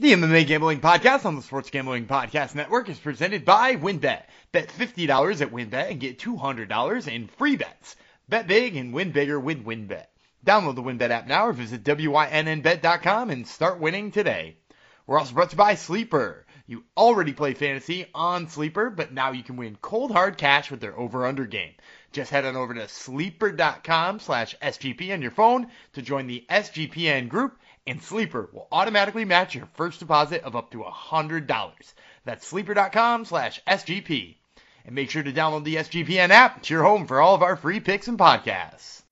The MMA Gambling Podcast on the Sports Gambling Podcast Network is presented by WynnBET. Bet $50 at WynnBET and get $200 in free bets. Bet big and win bigger with WynnBET. Download the WynnBET app now or visit WYNNBet.com and start winning today. We're also brought to you by Sleeper. You already play fantasy on Sleeper, but now you can win cold hard cash with their over-under game. Just head on over to sleeper.com slash SGP on your phone to join the SGPN group and Sleeper will automatically match your first deposit of up to $100. That's sleeper.com slash SGP. And make sure to download the SGPN app. It's your home for all of our free picks and podcasts.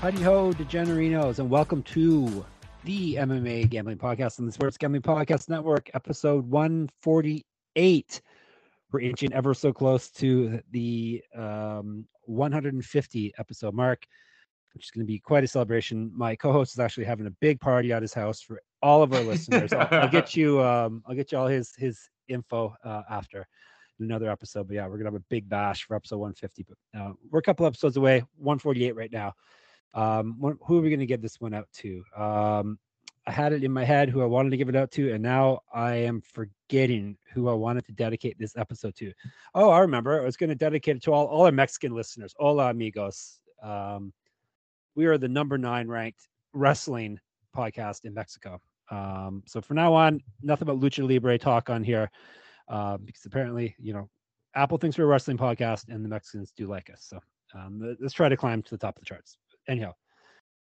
Howdy ho, degenerinos, and welcome to the MMA Gambling Podcast on the Sports Gambling Podcast Network, episode 148. We're inching ever so close to the um, 150 episode mark, which is going to be quite a celebration. My co-host is actually having a big party at his house for all of our listeners. I'll, I'll, get you, um, I'll get you all his his info uh, after another episode. But yeah, we're gonna have a big bash for episode 150. But uh, we're a couple episodes away, 148 right now. Um, who are we going to give this one out to? Um, I had it in my head who I wanted to give it out to, and now I am forgetting who I wanted to dedicate this episode to. Oh, I remember. I was going to dedicate it to all, all our Mexican listeners. Hola, amigos. Um, we are the number nine ranked wrestling podcast in Mexico. Um, so from now on, nothing but lucha libre talk on here, uh, because apparently, you know, Apple thinks we're a wrestling podcast, and the Mexicans do like us. So um, let's try to climb to the top of the charts anyhow,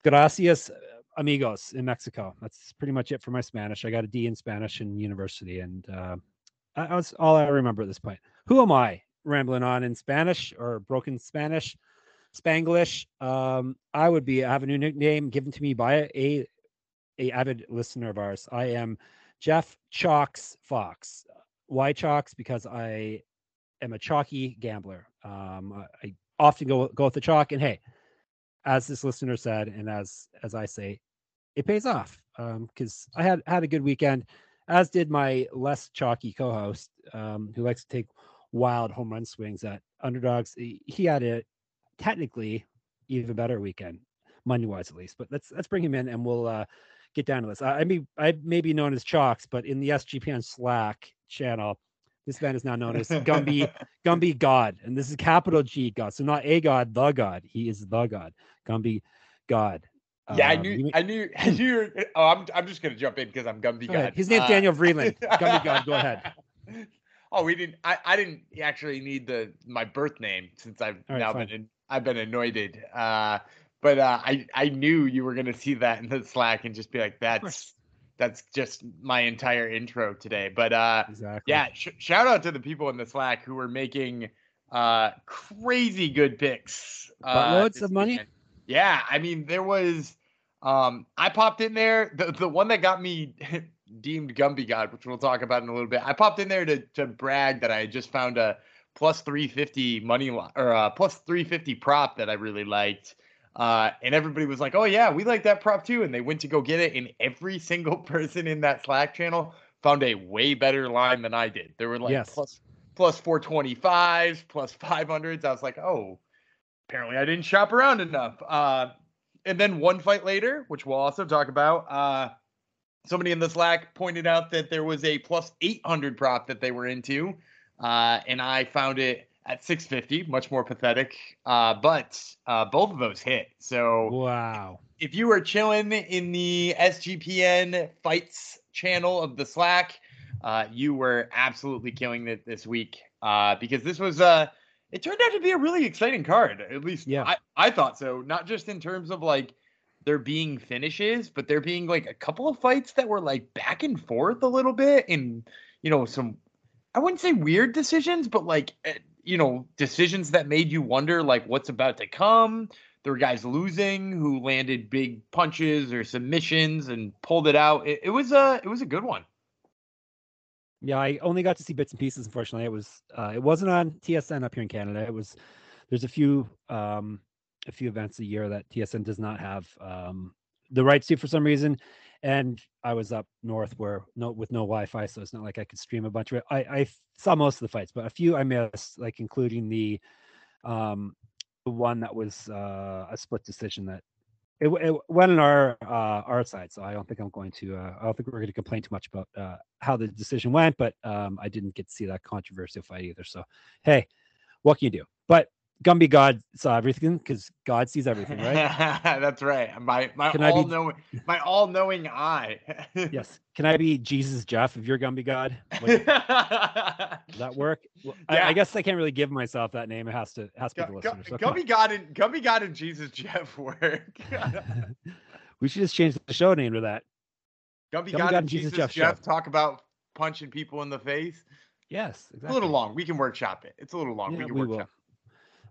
gracias, amigos in Mexico. That's pretty much it for my Spanish. I got a D in Spanish in university, and uh, that was all I remember at this point. Who am I rambling on in Spanish or broken Spanish, Spanglish? Um, I would be. I have a new nickname given to me by a a avid listener of ours. I am Jeff Chalks Fox. Why Chalks? Because I am a chalky gambler. Um, I often go go with the chalk, and hey, as this listener said, and as as I say, it pays off because um, I had had a good weekend, as did my less chalky co-host, um, who likes to take wild home run swings at underdogs. He had a technically even better weekend, money wise at least. But let's let's bring him in and we'll uh, get down to this. I, I may I may be known as Chalks, but in the SGPN Slack channel, this man is now known as Gumby Gumby God, and this is capital G God. So not a God, the God. He is the God. Gumby God. Yeah, um, I knew, I knew, I knew. Oh, I'm, I'm just gonna jump in because I'm Gumby God. His name's uh, Daniel Vreeland. Gumby God. Go ahead. Oh, we didn't. I, I didn't actually need the my birth name since I've right, now fine. been I've been anointed. Uh, but uh, I I knew you were gonna see that in the Slack and just be like, that's that's just my entire intro today. But uh, exactly. yeah, sh- shout out to the people in the Slack who were making uh, crazy good picks. Uh, loads of money. Weekend. Yeah, I mean there was. Um, I popped in there. The the one that got me deemed Gumby God, which we'll talk about in a little bit. I popped in there to to brag that I just found a plus 350 money line or a plus 350 prop that I really liked. Uh, and everybody was like, "Oh yeah, we like that prop too." And they went to go get it, and every single person in that Slack channel found a way better line than I did. There were like yes. plus plus 425s, plus 500s. I was like, "Oh, apparently I didn't shop around enough." Uh, and then one fight later, which we'll also talk about, uh, somebody in the Slack pointed out that there was a plus 800 prop that they were into, uh, and I found it at 650, much more pathetic. Uh, but uh, both of those hit. So wow. If you were chilling in the SGPN fights channel of the Slack, uh, you were absolutely killing it this week uh, because this was uh, it turned out to be a really exciting card. At least yeah. I, I thought so. Not just in terms of like there being finishes, but there being like a couple of fights that were like back and forth a little bit and you know some I wouldn't say weird decisions, but like eh, you know, decisions that made you wonder like what's about to come. There were guys losing who landed big punches or submissions and pulled it out. It, it was a it was a good one. Yeah, I only got to see bits and pieces. Unfortunately, it was uh, it wasn't on TSN up here in Canada. It was there's a few um, a few events a year that TSN does not have um, the rights to for some reason, and I was up north where no with no Wi-Fi, so it's not like I could stream a bunch of it. I, I saw most of the fights, but a few I missed, like including the um the one that was uh, a split decision that it, it went on our uh, our side. So I don't think I'm going to. Uh, I don't think we're going to complain too much about uh, how the decision went, but um, I didn't get to see that controversial fight either. So hey, what can you do? But Gumby God saw uh, everything because God sees everything, right? That's right. My my Can I all be- knowing my all knowing eye. yes. Can I be Jesus Jeff if you're Gumby God? Would, does that work? Well, I, Yeah. I guess I can't really give myself that name. It has to has to be Gu- the listeners. So. Gumby God and Gumby God and Jesus Jeff work. we should just change the show name to that. Gumby Gumby God God and Jesus Jesus Jeff Jeff, talk about punching people in the face. Yes, exactly. A little long. We can workshop it. It's a little long. Yeah, we can we workshop. will.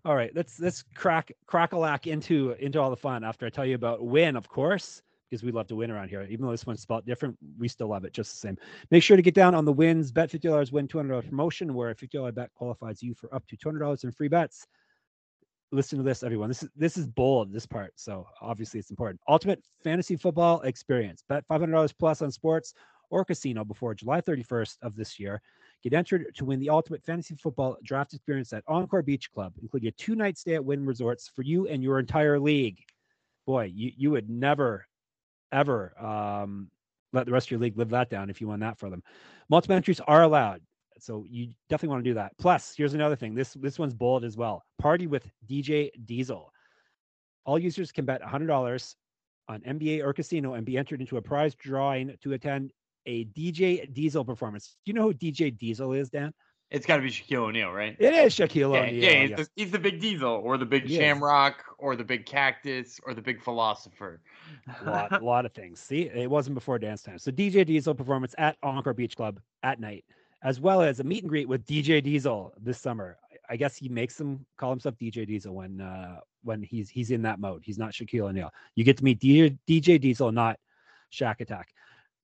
All right, let's let's crack crackalack into into all the fun after I tell you about Wynn, of course, because we love to win around here. Even though this one's spelled different, we still love it just the same. Make sure to get down on the wins. Bet fifty dollars, win two hundred dollars promotion, where a fifty dollar bet qualifies you for up to two hundred dollars in free bets. Listen to this, everyone. This is this is bold. This part, so obviously it's important. Ultimate fantasy football experience. Bet five hundred dollars plus on sports or casino before July thirty first of this year. Get entered to win the ultimate fantasy football draft experience at Encore Beach Club, including a two night stay at Wynn Resorts for you and your entire league. Boy, you, you would never, ever um, let the rest of your league live that down if you won that for them. Multiple entries are allowed. So you definitely want to do that. Plus, here's another thing. This this one's bold as well. Party with DJ Diesel. All users can bet $100 on NBA or casino and be entered into a prize drawing to attend a DJ Diesel performance. Do you know who DJ Diesel is, Dan? It's got to be Shaquille O'Neal, right? It is Shaquille yeah, O'Neal. yeah he's, yes. the, he's the big diesel or the big He is. shamrock or the big cactus or the big philosopher. a lot, a lot of things. See, it wasn't before dance time. So DJ Diesel performance at Encore Beach Club at night, as well as a meet and greet with DJ Diesel this summer. I- guess he makes him call himself DJ Diesel when uh, when he's he's in that mode. He's not Shaquille O'Neal. You get to meet DJ, DJ Diesel, not Shaq Attack.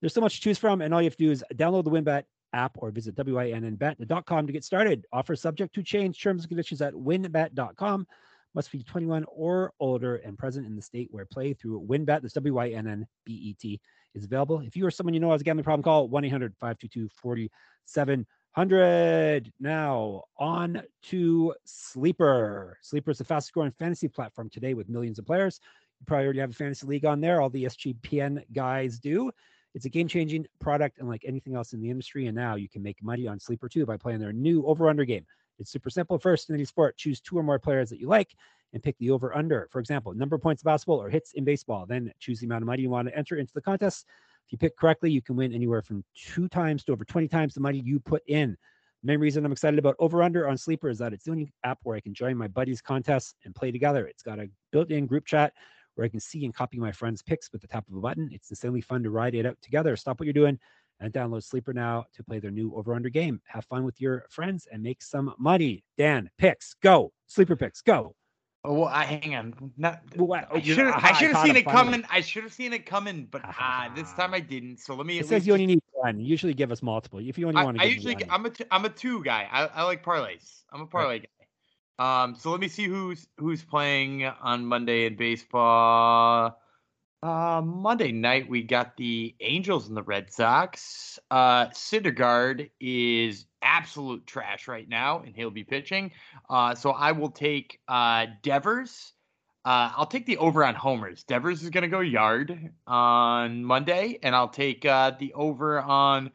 There's so much to choose from, and all you have to do is download the WynnBET app or visit wynnbet.com to get started. Offer subject to change. Terms and conditions at wynnbet.com. Must be 21 or older and present in the state where play through WynnBET. That's W Y N N B E T is available. If you or someone you know has a gambling problem, call 1 800 522 4700. Now, on to Sleeper. Sleeper is the fastest growing fantasy platform today with millions of players. You probably already have a fantasy league on there. All the SGPN guys do. It's a game changing product, unlike anything else in the industry. And now you can make money on Sleeper too by playing their new over under game. It's super simple. First, in any sport, choose two or more players that you like and pick the over under. For example, number of points in basketball or hits in baseball. Then choose the amount of money you want to enter into the contest. If you pick correctly, you can win anywhere from two times to over 20 times the money you put in. The main reason I'm excited about Over Under on Sleeper is that it's the only app where I can join my buddies' contests and play together. It's got a built in group chat where I can see and copy my friends' picks with the tap of a button. It's insanely fun to ride it out together. Stop what you're doing and download Sleeper now to play their new Over Under game. Have fun with your friends and make some money. Dan, picks, go. Sleeper picks, go. Oh, well, I hang on. Not, Well, what- oh, I should have. aha, I I should have seen it coming. I should have seen it coming, but ah, this time I didn't. So let me. It says least you only need one. You usually give us multiple. If you only I, want to I give usually. one. I'm a. T- I'm a two guy. I, I like parlays. I'm a parlay guy. Um. So let me see who's who's playing on Monday in baseball. Uh, Monday night we got the Angels and the Red Sox. Uh, Syndergaard is absolute trash right now, and he'll be pitching. Uh, so I will take uh Devers. Uh, I'll take the over on homers. Devers is going to go yard on Monday, and I'll take uh, the over on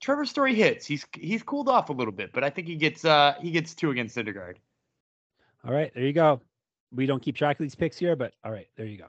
Trevor Story hits. He's he's cooled off a little bit, but I think he gets uh, he gets two against Syndergaard. All right, there you go. We don't keep track of these picks here, but all right, there you go.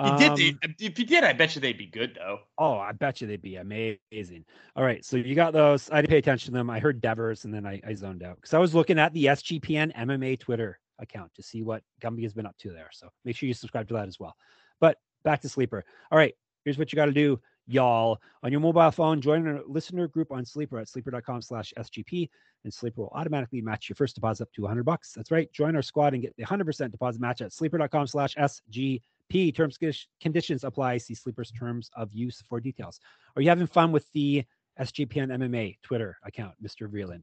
He did. Um, If he did, I bet you they'd be good though. Oh, I bet you they'd be amazing. All right, so you got those. I didn't pay attention to them. I heard Devers, and then I, I zoned out because I was looking at the SGPN MMA Twitter account to see what Gumby has been up to there. So make sure you subscribe to that as well. But back to Sleeper. All right, here's what you got to do, y'all. On your mobile phone, join our listener group on Sleeper at sleeper.com slash SGP, and Sleeper will automatically match your first deposit up to 100 bucks. That's right. Join our squad and get the 100% deposit match at sleeper.com slash SGP. Terms conditions apply. See Sleeper's terms of use for details. Are you having fun with the SGPN MMA Twitter account, Mr. Vreeland?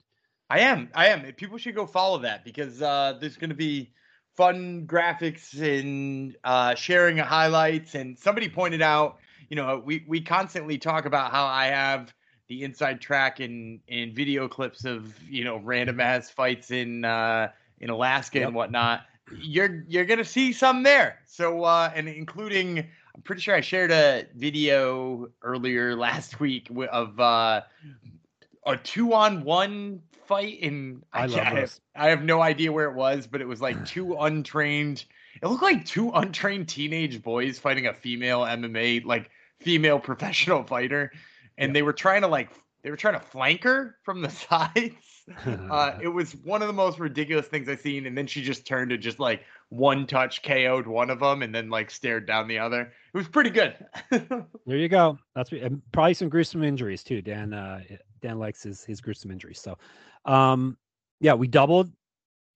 I am. I am. People should go follow that because uh, there's going to be fun graphics and uh, sharing of highlights. And somebody pointed out, you know, we we constantly talk about how I have the inside track and in video clips of you know random ass fights in uh, in Alaska yep. and whatnot. You're you're gonna see some there. So uh, and including, I'm pretty sure I shared a video earlier last week of uh, a two on one fight in I, I love I have, I have no idea where it was, but it was like two untrained. It looked like two untrained teenage boys fighting a female MMA, like female professional fighter, and they were trying to like they were trying to flank her from the sides. Uh, it was one of the most ridiculous things I've seen. And then she just turned to just like one touch KO'd one of them and then like stared down the other. It was pretty good. there you go. That's and probably some gruesome injuries too. Dan uh, Dan likes his his gruesome injuries. So, um, yeah, we doubled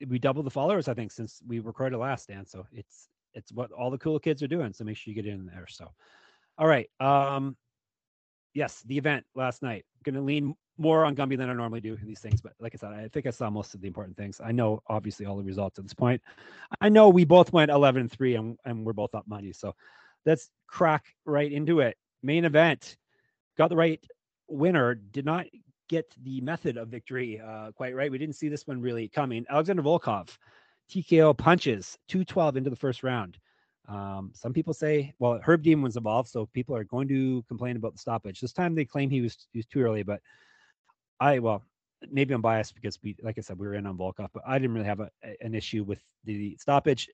we doubled the followers I think since we recorded last, Dan. So it's it's what all the cool kids are doing. So make sure you get in there. So, all right. Um, yes, the event last night. Going to lean more on Gumby than I normally do in these things, but like I said, I think I saw most of the important things. I know obviously all the results at this point. I know we both went 11 and 3 and, and we're both up money. So let's crack right into it. Main event got the right winner, did not get the method of victory uh, quite right. We didn't see this one really coming. Alexander Volkov, TKO punches 212 into the first round. Um, some people say, well, Herb Dean was involved, so people are going to complain about the stoppage. This time they claim he was he was too early, but I well maybe I'm biased because we like I said we were in on Volkov, but I didn't really have a, an issue with the stoppage.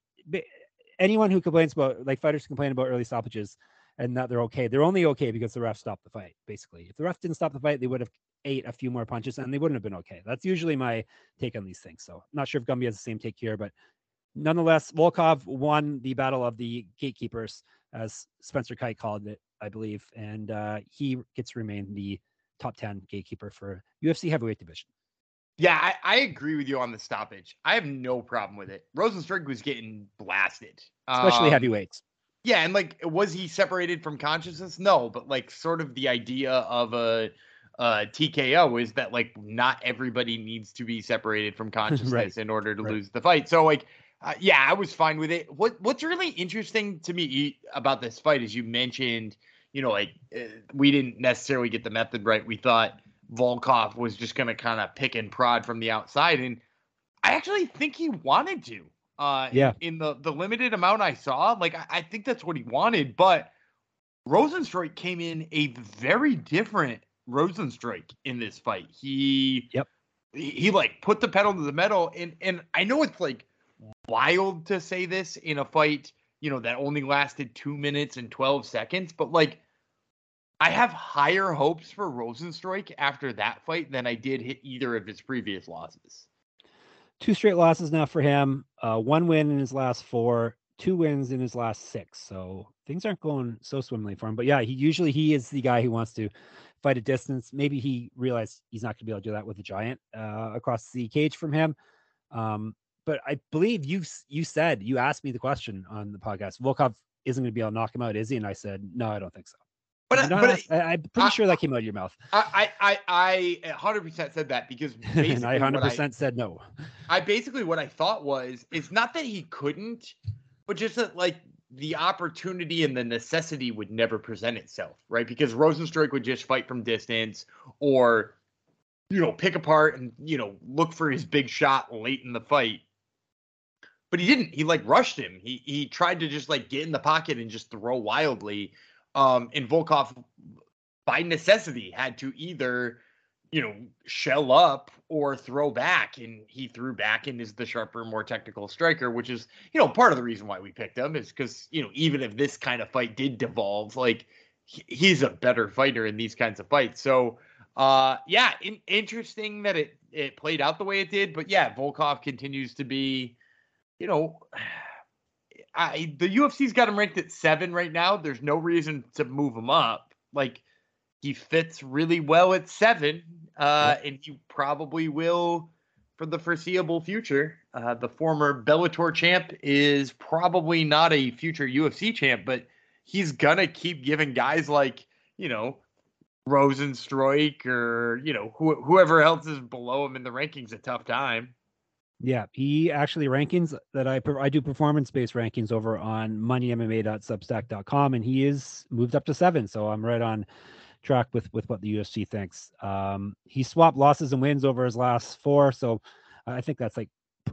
Anyone who complains about like fighters complain about early stoppages and that they're okay, they're only okay because the ref stopped the fight. Basically, if the ref didn't stop the fight, they would have ate a few more punches and they wouldn't have been okay. That's usually my take on these things. So I'm not sure if Gumby has the same take here, but nonetheless, Volkov won the battle of the gatekeepers, as Spencer Kyte called it, I believe, and uh, he gets to remain the top 10 gatekeeper for UFC heavyweight division. Yeah, I, I, agree with you on the stoppage. I have no problem with it. Rozenstruik was getting blasted, especially um, heavyweights. Yeah, and like, was he separated from consciousness? No, but like, sort of the idea of a, a TKO is that like not everybody needs to be separated from consciousness right. in order to right. lose the fight. So like, uh, yeah, I was fine with it. What What's really interesting to me about this fight is you mentioned, you know, like uh, we didn't necessarily get the method right. We thought Volkov was just going to kind of pick and prod from the outside, and I actually think he wanted to. Uh, yeah. In, in the the limited amount I saw, like I, I think that's what he wanted, but Rozenstruik came in a very different Rozenstruik in this fight. He yep. He, he like put the pedal to the metal, and and I know it's like wild to say this in a fight, you know, that only lasted two minutes and 12 seconds, but like, I have higher hopes for Rozenstruik after that fight than I did hit either of his previous losses. Two straight losses now for him. Uh, one win in his last four, two wins in his last six. So things aren't going so swimmingly for him. But yeah, he usually he is the guy who wants to fight a distance. Maybe he realized he's not going to be able to do that with a giant uh, across the cage from him. Um, but I believe you you said you asked me the question on the podcast. Volkov isn't going to be able to knock him out, is he? And I said, no, I don't think so. But, I, but I, am pretty I, sure that came out of your mouth. I I I 100% said that because and I 100% said no. I basically what I thought was it's not that he couldn't, but just that like the opportunity and the necessity would never present itself, right? Because Rozenstruik would just fight from distance or you know pick apart and you know look for his big shot late in the fight but he didn't. He like rushed him. He he tried to just like get in the pocket and just throw wildly. Um, and Volkov, by necessity, had to either you know shell up or throw back, and he threw back and is the sharper, more technical striker, which is you know part of the reason why we picked him is because you know even if this kind of fight did devolve, like he's a better fighter in these kinds of fights. So uh, yeah, in, interesting that it it played out the way it did, but yeah, Volkov continues to be you know, I the UFC's got him ranked at seven right now. There's no reason to move him up. Like he fits really well at seven, uh, and he probably will for the foreseeable future. Uh, the former Bellator champ is probably not a future UFC champ, but he's gonna keep giving guys like you know Rozenstruik or you know wh- whoever else is below him in the rankings a tough time. Yeah, he actually rankings that I I do performance based rankings over on moneymma.substack.com, and he is moved up to seven. So I'm right on track with with what the UFC thinks. Um, he swapped losses and wins over his last four, so I think that's like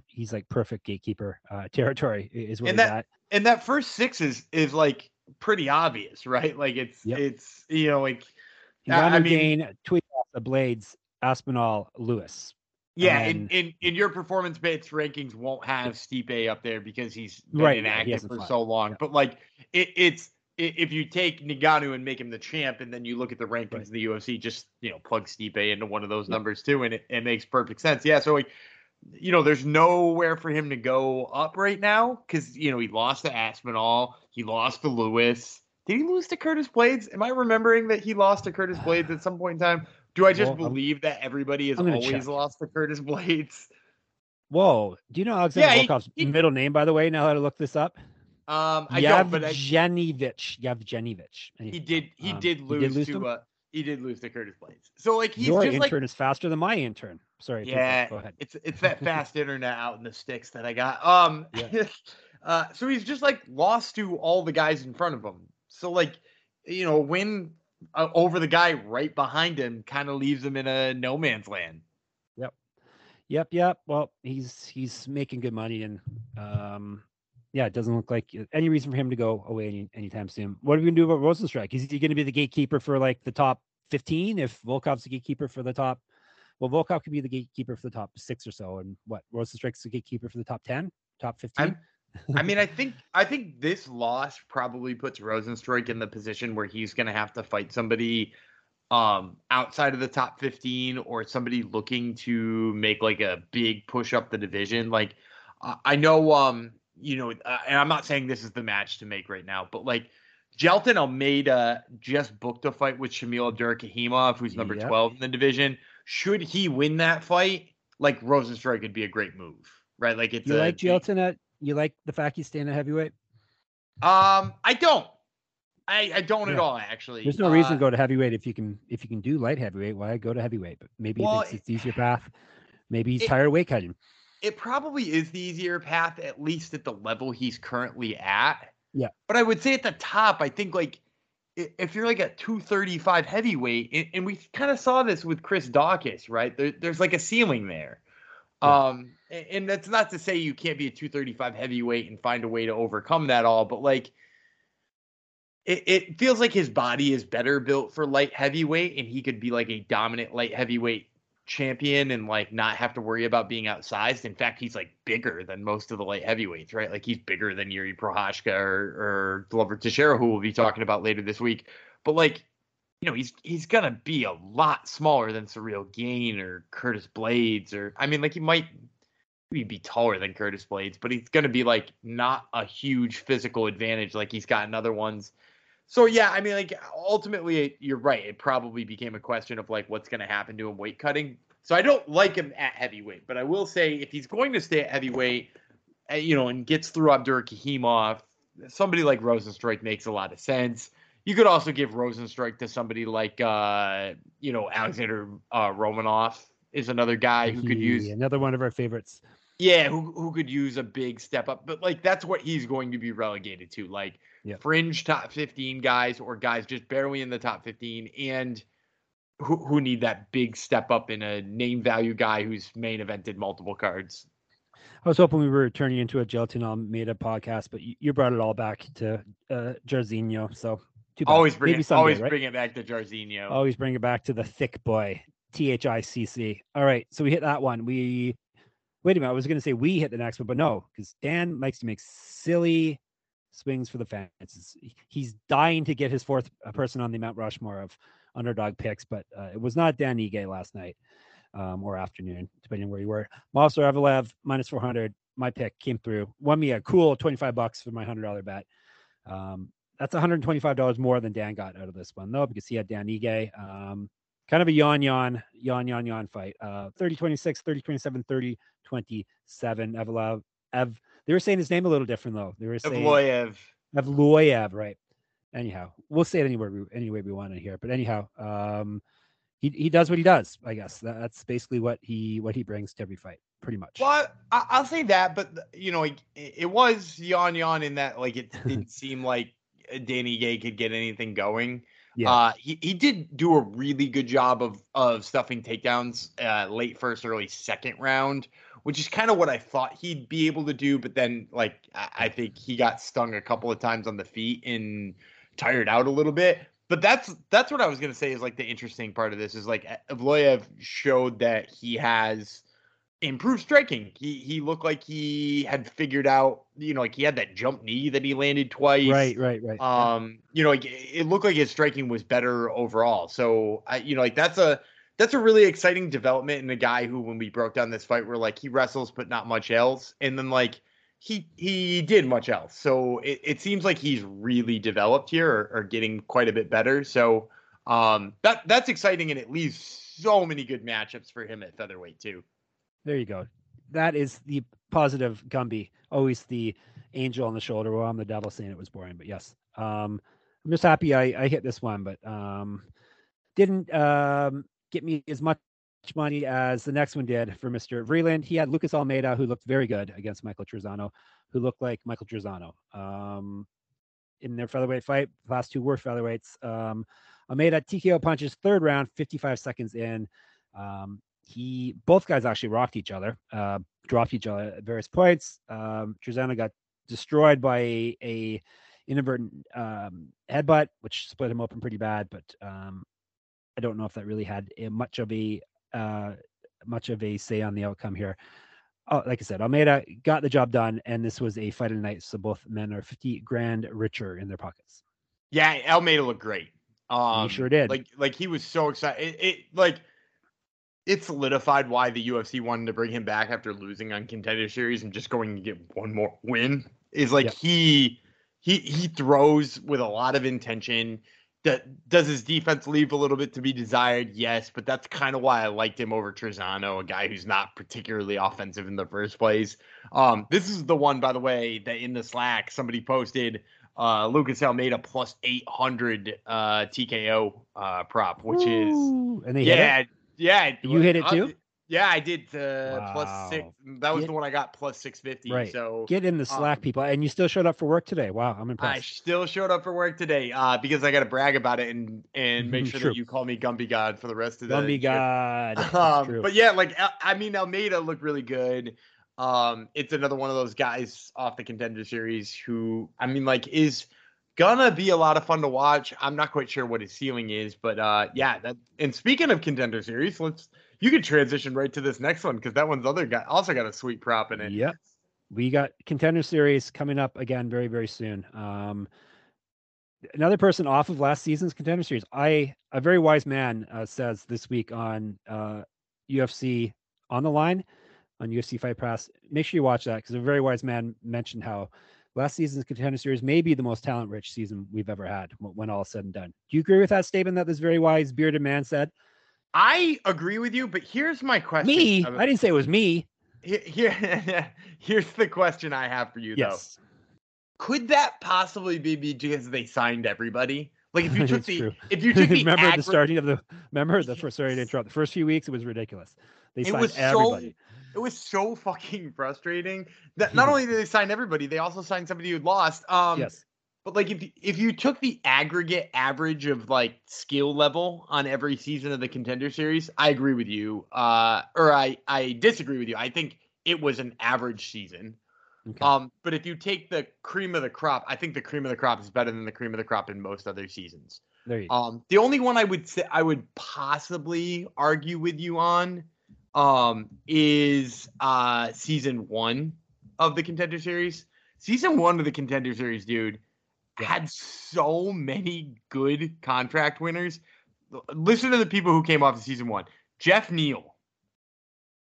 he's like perfect gatekeeper uh, territory is where and that, at. And that first six is is like pretty obvious, right? Like it's yep. it's you know like I mean, Dane, tweet the Blaydes, Aspinall, Lewis. Yeah, in, in in your performance based rankings won't have Stipe up there because he's been right, inactive yeah, for fought. so long. Yeah. But like it, it's if you take Ngannou and make him the champ, and then you look at the rankings right. of the UFC, just you know plug Stipe into one of those yeah. numbers too, and it, it makes perfect sense. Yeah, so like you know, there's nowhere for him to go up right now because you know he lost to Aspinall, he lost to Lewis. Did he lose to Curtis Blaydes? Am I remembering that he lost to Curtis Blaydes at some point in time? Do I just well, believe I'm, that everybody has always check. lost to Curtis Blaydes? Whoa. Do you know Alexander yeah, Volkov's he, he, middle name, by the way? Now how to look this up? Um, I don't, but Yevgenivich. Yevgenivich. He did. He um, did lose, he did lose to. Uh, he did lose to Curtis Blaydes. So like he's your just intern like, is faster than my intern. Sorry. Yeah. Go ahead. It's it's that fast internet out in the sticks that I got. Um. Yeah. uh. So he's just like lost to all the guys in front of him. So like, you know, win uh, over the guy right behind him kind of leaves him in a no man's land. Yep. Yep. Yep. Well, he's he's making good money and um yeah, it doesn't look like any reason for him to go away any, anytime soon. What are we gonna do about Rozenstruik? Is he going to be the gatekeeper for like the top 15? If Volkov's the gatekeeper for the top, well, Volkov could be the gatekeeper for the top six or so, and what Rozenstruik's the gatekeeper for the top 10, top 15. I mean, I think I think this loss probably puts Rozenstruik in the position where he's going to have to fight somebody um outside of the top 15 or somebody looking to make like a big push up the division. Like I know um you know, uh, and I'm not saying this is the match to make right now, but like Jailton Almeida just booked a fight with Shamil Abdurakhimov, who's number yep. 12 in the division. Should he win that fight, like Rozenstruik could be a great move, right? Like it's you a, like Jailton at you like the fact he's staying at heavyweight. Um, I don't. I, I don't yeah. at all actually. There's no uh, reason to go to heavyweight if you can if you can do light heavyweight. Why go to heavyweight? But maybe well, it's, it's easier path. Maybe he's it, tired of weight cutting it probably is the easier path, at least at the level he's currently at. Yeah. But I would say at the top, I think like if you're like a 235 heavyweight, and, and we kind of saw this with Chris Daukaus, right? There, there's like a ceiling there. Yeah. Um, and, that's not to say you can't be a 235 heavyweight and find a way to overcome that all, but like it, it feels like his body is better built for light heavyweight, and he could be like a dominant light heavyweight champion and like not have to worry about being outsized. In fact, he's like bigger than most of the light heavyweights, right? Like he's bigger than Jiri Prochazka or, or Glover Teixeira, who we'll be talking about later this week. But like, you know, he's he's gonna be a lot smaller than Ciryl Gane or Curtis Blaydes or I mean, like he might be taller than Curtis Blaydes, but he's gonna be like not a huge physical advantage like he's got in other ones. So yeah, I mean, like ultimately, you're right. It probably became a question of like what's going to happen to him weight cutting. So I don't like him at heavyweight, but I will say if he's going to stay at heavyweight, eh, you know, and gets through Abdurakhimov, somebody like Rozenstruik makes a lot of sense. You could also give Rozenstruik to somebody like, uh, you know, Alexander uh, Romanov is another guy who could use another one of our favorites. Yeah, who who could use a big step up, but like that's what he's going to be relegated to. Like yep. fringe top 15 guys or guys just barely in the top 15 and who, who need that big step up in a name value guy who's main evented multiple cards. I was hoping we were turning into a Jailton Almeida podcast, but you, you brought it all back to uh, Jairzinho. So always bring Maybe it, someday, always right? bring it back to Jairzinho. Always bring it back to the thick boy, T H I C C. All right, so we hit that one. We wait a minute. I was going to say we hit the next one, but no, because Dan likes to make silly swings for the fans. He's dying to get his fourth uh, person on the Mount Rushmore of underdog picks, but uh, it was not Dan Ige last night um, or afternoon, depending on where you were. Movsar Evloev minus 400. My pick came through, won me a cool 25 bucks for my $100 bet. Um, that's $125 more than Dan got out of this one, though, because he had Dan Ige. Um, kind of a yawn, yawn, yawn, yawn, yawn fight. Uh, 30 26, 30 27, 30 27. Evloev, Ev, they were saying his name a little different though. They were saying Evloev. Evloev, right? Anyhow, we'll say it anywhere we, any way we want to hear. But anyhow, um, he he does what he does. I guess that's basically what he what he brings to every fight, pretty much. Well, I, will say that, but you know, it, it was Yan Yan in that like it didn't seem like Dan Ige could get anything going. Yeah. Uh, he, he did do a really good job of of stuffing takedowns uh, late first, early second round, which is kind of what I thought he'd be able to do. But then, like, I, I think he got stung a couple of times on the feet and tired out a little bit. But that's that's what I was gonna say is like the interesting part of this is like Evloev showed that he has improved striking. He he looked like he had figured out, you know, like he had that jump knee that he landed twice. Right, right, right. Um, you know, like it looked like his striking was better overall. So I, you know, like that's a that's a really exciting development in a guy who, when we broke down this fight, we're like he wrestles but not much else, and then like he he did much else. So it, it seems like he's really developed here or, or getting quite a bit better. So um, that that's exciting, and it leaves so many good matchups for him at featherweight too. There you go. That is the positive Gumby. Always the angel on the shoulder. Well, I'm the devil saying it was boring, but yes. Um, I'm just happy I, I hit this one, but um, didn't um, get me as much money as the next one did for Mr. Vreeland. He had Lucas Almeida, who looked very good against Michael Trizano, who looked like Michael Trizano. Um, in their featherweight fight, last two were featherweights. Um, Almeida TKO punches third round, 55 seconds in. Um, he both guys actually rocked each other, uh, dropped each other at various points. Um, Trizano got destroyed by a, a inadvertent um, headbutt, which split him open pretty bad. But um, I don't know if that really had a, much of a uh, much of a say on the outcome here. Oh, like I said, Almeida got the job done, and this was a fight of the night. So both men are 50 grand richer in their pockets. Yeah, Almeida looked great. Um, he sure did. Like, like he was so excited. It, it like it solidified why the UFC wanted to bring him back after losing on Contender Series and just going to get one more win. Is like he he he throws with a lot of intention. That does his defense leave a little bit to be desired? Yes, but that's kind of why I liked him over Trizano, a guy who's not particularly offensive in the first place. Um, this is the one, by the way, that in the Slack somebody posted uh, Lucas Almeida plus 800 uh, TKO uh, prop, which Ooh, is and they yeah, yeah, you hit it too. Yeah, I did uh, wow. plus six. That was get, the one I got plus six fifty. Right. So get in the Slack, um, people, and you still showed up for work today. Wow, I'm impressed. I still showed up for work today uh, because I got to brag about it and and make sure that you call me Gumby God for the rest of the Gumby God. Um, but yeah, like I mean, Almeida looked really good. Um, it's another one of those guys off the contender series who I mean, like is gonna be a lot of fun to watch. I'm not quite sure what his ceiling is, but uh, yeah. That, and speaking of contender series, let's you could transition right to this next one because that one's other guy also got a sweet prop in it. Yep, we got contender series coming up again very very soon. Um, another person off of last season's contender series. I a very wise man uh, says this week on uh, UFC on the line on UFC Fight Pass. Make sure you watch that because a very wise man mentioned how last season's contender series may be the most talent rich season we've ever had when all said and done. Do you agree with that statement that this very wise bearded man said? I agree with you, but here's my question. Me? Uh, I didn't say it was me. Here, here's the question I have for you, yes. though. Could that possibly be because they signed everybody? Like if you took the true. if you took the remember the starting of the remember the first sorry to interrupt the first few weeks it was ridiculous. They signed it was everybody. So, it was so fucking frustrating that not only did they sign everybody, they also signed somebody who'd lost. Um, yes. But like if if you took the aggregate average of like skill level on every season of the contender series, I agree with you. Uh, or I I disagree with you. I think it was an average season. Okay. Um, but if you take the cream of the crop, I think the cream of the crop is better than the cream of the crop in most other seasons. There you go. Um, the only one I would say I would possibly argue with you on um, is uh, season one of the contender series. Season one of the contender series, dude, had so many good contract winners. Listen to the people who came off of season one. Jeff Neal,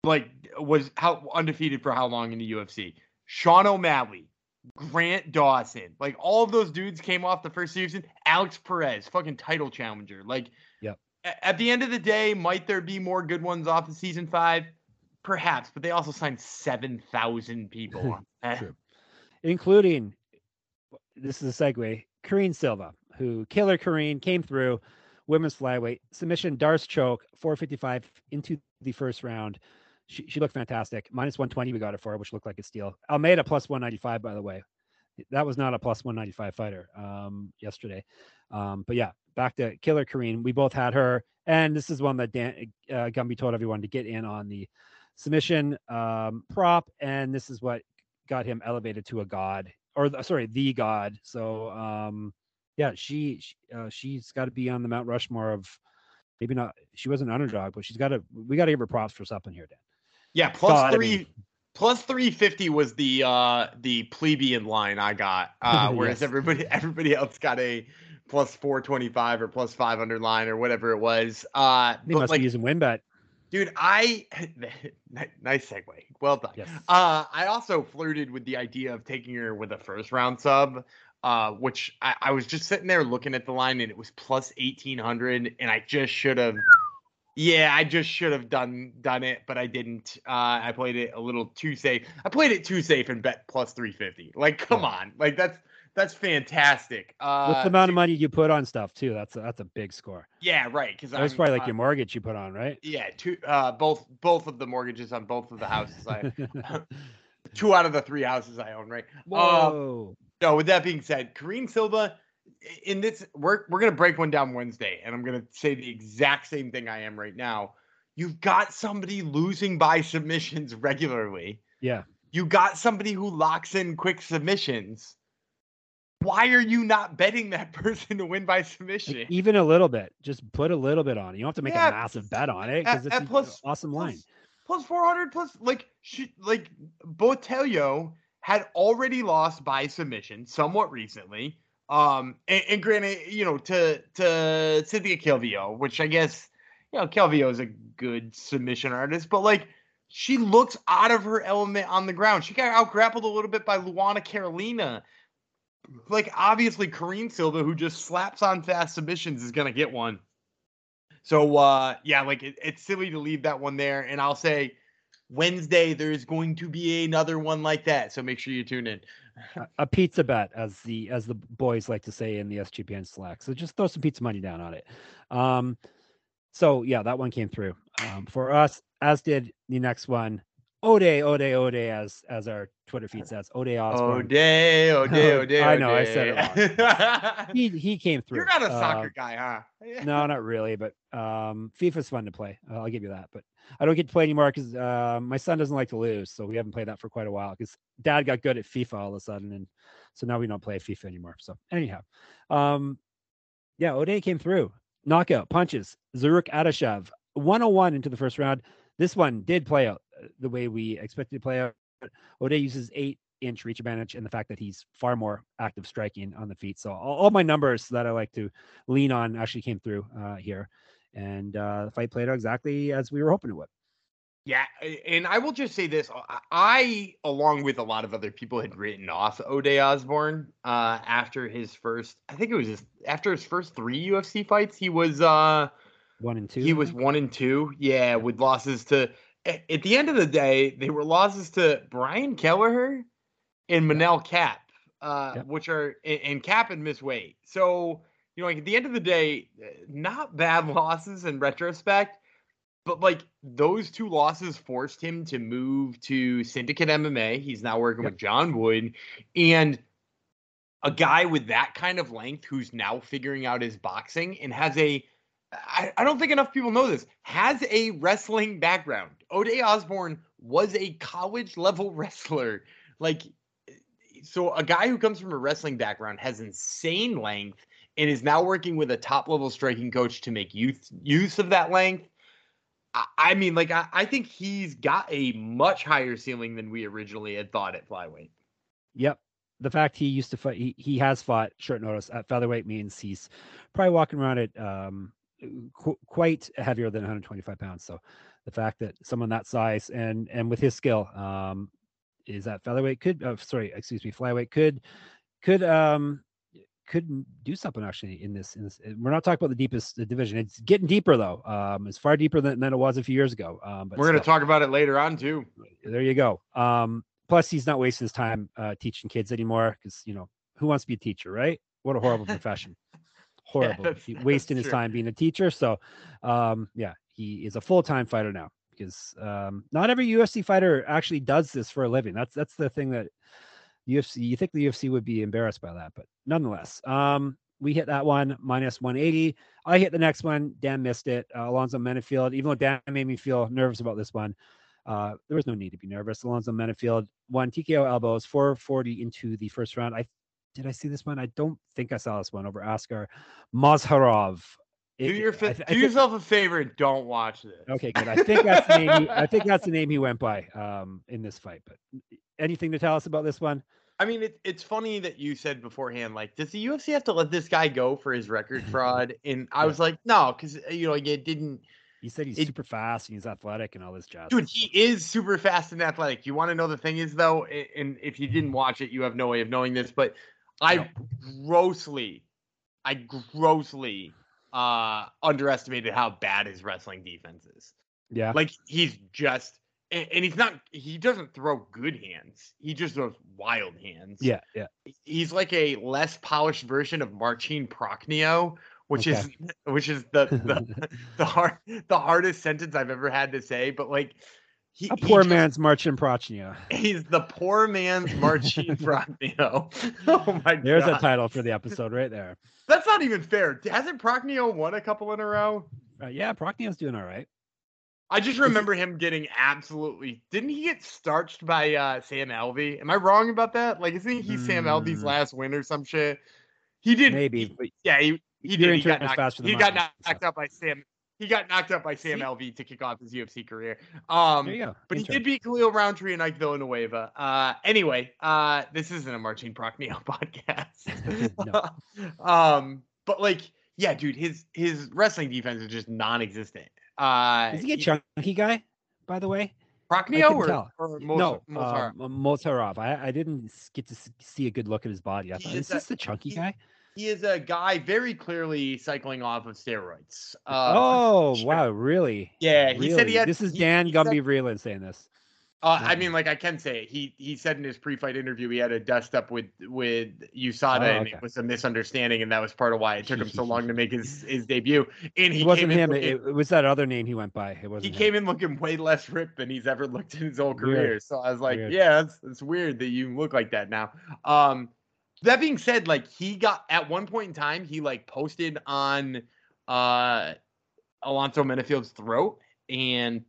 like, was how undefeated for how long in the UFC? Sean O'Malley, Grant Dawson, like all of those dudes came off the first season. Alex Perez, fucking title challenger. Like, yep at the end of the day, might there be more good ones off of season five? Perhaps, but they also signed seven thousand people, including this is a segue. Karine Silva, who Killer Karine came through, women's flyweight submission. Darce choke 455 into the first round. She, she looked fantastic. Minus 120 we got it for, which looked like a steal. Almeida plus 195 by the way. That was not a plus 195 fighter um, yesterday. Um, but yeah, back to Killer Karine. We both had her, and this is one that Dan uh, Gumby told everyone to get in on the submission um, prop, and this is what got him elevated to a god, or sorry, the god. So um, yeah, she, she uh, she's got to be on the Mount Rushmore of maybe not. She was an underdog, but she's got to. We got to give her props for something here, Dan. Yeah, plus three. Plus 350 was the uh the plebeian line i got uh whereas yes. everybody everybody else got a plus 425 or plus 500 line or whatever it was uh they must like, be using WynnBET dude i nice segue well done yes. uh i also flirted with the idea of taking her with a first round sub uh which I, I was just sitting there looking at the line and it was plus 1800 and i just should have yeah, I just should have done done it, but I didn't. Uh, I played it a little too safe. I played it too safe and bet plus three fifty. Like, come yeah. on, like that's that's fantastic. Uh, What's the amount of money you put on stuff too? That's a, that's a big score. Yeah, right. Because that was probably like uh, your mortgage you put on, right? Yeah, two. Uh, both both of the mortgages on both of the houses. I two out of the three houses I own, right? Whoa. Um, no, with that being said, Karine Silva in this we're we're gonna break one down Wednesday, and I'm gonna say the exact same thing I am right now. You've got somebody losing by submissions regularly. Yeah. You got somebody who locks in quick submissions. Why are you not betting that person to win by submission? Like even a little bit. Just put a little bit on it. You don't have to make yeah, a massive bet on it because it's an awesome plus, line. Plus 400 plus like she, like Botelho had already lost by submission somewhat recently. Um, and, and, granted, you know, to to Cynthia Calvillo, which I guess you know Calvillo is a good submission artist, but like she looks out of her element on the ground. She got out grappled a little bit by Luana Carolina. Like obviously, Karine Silva, who just slaps on fast submissions, is gonna get one. So uh yeah, like it, it's silly to leave that one there. And I'll say Wednesday there's going to be another one like that. So make sure you tune in a pizza bet, as the as the boys like to say in the SGPN Slack. So just throw some pizza money down on it. Um, so yeah, that one came through um, for us, as did the next one. Ode, Ode, Ode, as as our Twitter feed says, Ode Osbourne. Ode, Ode, Ode. I know, I said it wrong. he he came through. You're not a soccer uh, guy, huh? no, not really, but um, FIFA's fun to play. I'll give you that. But I don't get to play anymore because uh, my son doesn't like to lose, so we haven't played that for quite a while. Because Dad got good at FIFA all of a sudden, and so now we don't play FIFA anymore. So anyhow, um, yeah, Ode came through, knockout punches, Zarrukh Adashev, 101 into the first round. This one did play out the way we expected to play out. Ode uses eight inch reach advantage and the fact that he's far more active striking on the feet. So all, all my numbers that I like to lean on actually came through uh, here and uh, the fight played out exactly as we were hoping it would. Yeah, and I will just say this: I, along with a lot of other people, had written off Ode Osbourne uh, after his first. I think it was just after his first three UFC fights. He was uh, one and two. He was one and two. Yeah, with losses to. At the end of the day, they were losses to Brian Kelleher and Manel Kape, uh, yep. which are and Kape and Miss Wade. So you know, like at the end of the day, not bad losses in retrospect, but like those two losses forced him to move to Syndicate MMA. He's now working yep. with John Wood and a guy with that kind of length who's now figuring out his boxing and has a I, I don't think enough people know this, has a wrestling background. Ode Osbourne was a college level wrestler. Like so a guy who comes from a wrestling background has insane length and is now working with a top level striking coach to make use use of that length. I, I mean, like I, I think he's got a much higher ceiling than we originally had thought at flyweight. Yep, the fact he used to fight, he, he has fought short notice at featherweight means he's probably walking around at um, qu- quite heavier than 125 pounds. So the fact that someone that size and and with his skill um, is at featherweight could, uh, sorry, excuse me, flyweight could could um could do something actually in this, in this. Eh, we're not talking about the deepest division. It's getting deeper though. Um, it's far deeper than, than it was a few years ago. Um, but we're going to talk about it later on too. There you go. Um, plus he's not wasting his time uh, teaching kids anymore because you know who wants to be a teacher, right? What a horrible profession. Horrible. that's- wasting his true. time being a teacher. So, um, yeah, he is a full time fighter now because um, not every UFC fighter actually does this for a living. That's that's the thing that UFC. You think the UFC would be embarrassed by that, but nonetheless, um, we hit that one minus 180. I hit the next one. Dan missed it. Uh, Alonzo Menifield, even though Dan made me feel nervous about this one, uh, there was no need to be nervous. Alonzo Menifield won TKO elbows 440 into the first round. I did I see this one? I don't think I saw this one over Askar Mozharov. Do your I fa- th- I do yourself a favor and don't watch this. Okay, good. I think that's the name. He, I think that's the name he went by um, in this fight. But anything to tell us about this one? I mean, it, it's funny that you said beforehand, like, does the UFC have to let this guy go for his record fraud? And I Yeah. was like, no, because you know, it didn't. He said he's It- super fast and he's athletic and all this jazz. Dude, he is super fast and athletic. You want to know the thing is though, and if you didn't watch it, you have no way of knowing this, but I No. grossly, I grossly uh underestimated how bad his wrestling defense is. yeah, Like he's just and, and he's not he doesn't throw good hands. He just throws wild hands. yeah, yeah. He's like a less polished version of Marcin Prachnio, which is which is the the, the hard the hardest sentence I've ever had to say, but like he, A he poor just- man's Marcin Prachnio. He's the poor man's Marcin Prachnio. Oh my There's a title for the episode right there. That's not even fair. Hasn't Prachnio won a couple in a row? Uh, yeah, Prachnio's doing all right. I just remember him getting absolutely. Didn't he get starched by uh, Sam Alvey? Am I wrong about that? Like, isn't he Sam Alvey's Mm. last win or some shit? He did. Maybe, he- but yeah, he, he did. He got, knocked, he got knocked out by Sam. He got knocked out by Sam? Alvey to kick off his UFC career. Um, there. But he did beat Khalil Rountree and Ike Villanueva. Uh, anyway, uh, this isn't a Marcin Prachnio podcast. um, but like, yeah, dude, his his wrestling defense is just non-existent. Uh, Is he a chunky guy, by the way? Couldn't or, tell. or Mos- no, Mozart? um, Mozharov. I, I didn't get to see a good look at his body. I thought, is is this a- the chunky he- guy? He is a guy very clearly cycling off of steroids. Uh, oh sure. wow, really? Yeah, he said he had- This is he- Dan he said- Gumby Vreeland saying this. Uh, I mean, like I can say, it. he he said in his pre-fight interview he had a dust up with with USADA, Oh, and it was a misunderstanding, and that was part of why it took him so long to make his his debut. And he It wasn't him. looking- It, was that other name he went by. It he wasn't. him. came in looking way less ripped than he's ever looked in his whole Weird. career. So I was like, Weird. yeah, it's it's weird that you look like that now. Um, that being said, like he got at one point in time, he like posted on uh Alonzo Menifield's throat and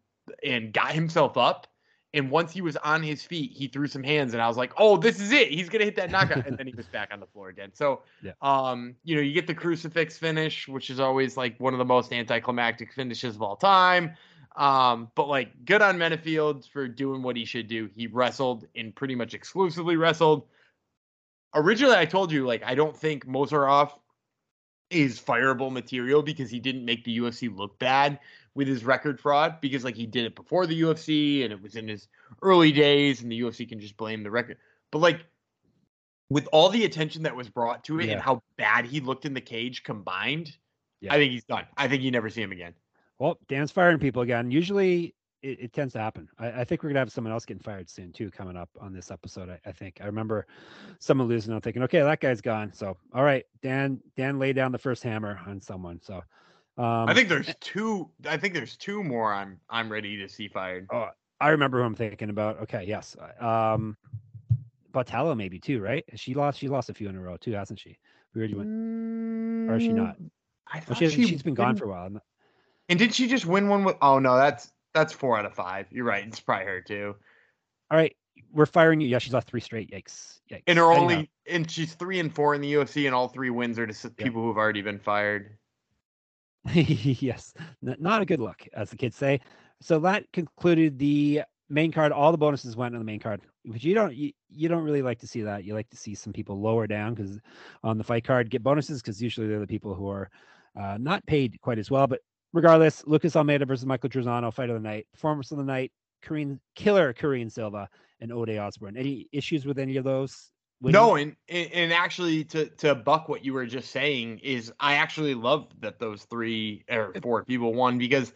and got himself up. And once he was on his feet, he threw some hands, and I was like, "Oh, this is it. He's gonna hit that knockout." and then he was back on the floor again. So, Yeah. um, you know, you get the crucifix finish, which is always like one of the most anticlimactic finishes of all time. Um, but like, good on Menifield for doing what he should do. He wrestled and pretty much exclusively wrestled. Originally, I told you like I don't think Mozharov is fireable material because he didn't make the UFC look bad with his record fraud because like he did it before the UFC and it was in his early days and the UFC can just blame the record. But like with all the attention that was brought to it Yeah. and how bad he looked in the cage combined, Yeah. I think he's done. I think you never see him again. Well, Dan's firing people again. Usually it, it tends to happen. I, I think we're gonna have someone else getting fired soon too, coming up on this episode. I, I think I remember someone losing. I'm thinking, okay, that guy's gone. So all right, Dan. Dan laid down the first hammer on someone. So um, I think there's two I think there's two more I'm I'm ready to see fired. Oh, I remember who I'm thinking about. Okay, yes. Um, Botelho maybe too, right? She lost. She lost a few in a row too, hasn't she? We already went. or is she not? I Well, thought she, she she's been gone for a while. And did she just win one with Oh no, that's that's 4 out of 5. You're right. It's probably her too. All right, we're firing you. Yeah, she's lost three straight. Yikes! Yikes! And her Anyhow, only and she's 3 and 4 in the UFC and all three wins are to Yeah. people who've already been fired. yes, n- not a good look, as the kids say. So that concluded the main card. All the bonuses went on the main card, which you don't you, you don't really like to see that. You like to see some people lower down because on the fight card get bonuses because usually they're the people who are uh, not paid quite as well. But regardless, Lucas Almeida versus Michael Trizano, fight of the night, performance of the night, Karine killer Karine Silva and Ode Osbourne. Any issues with any of those? winning? No, and, and and actually to to buck what you were just saying is I actually love that those three or four people won because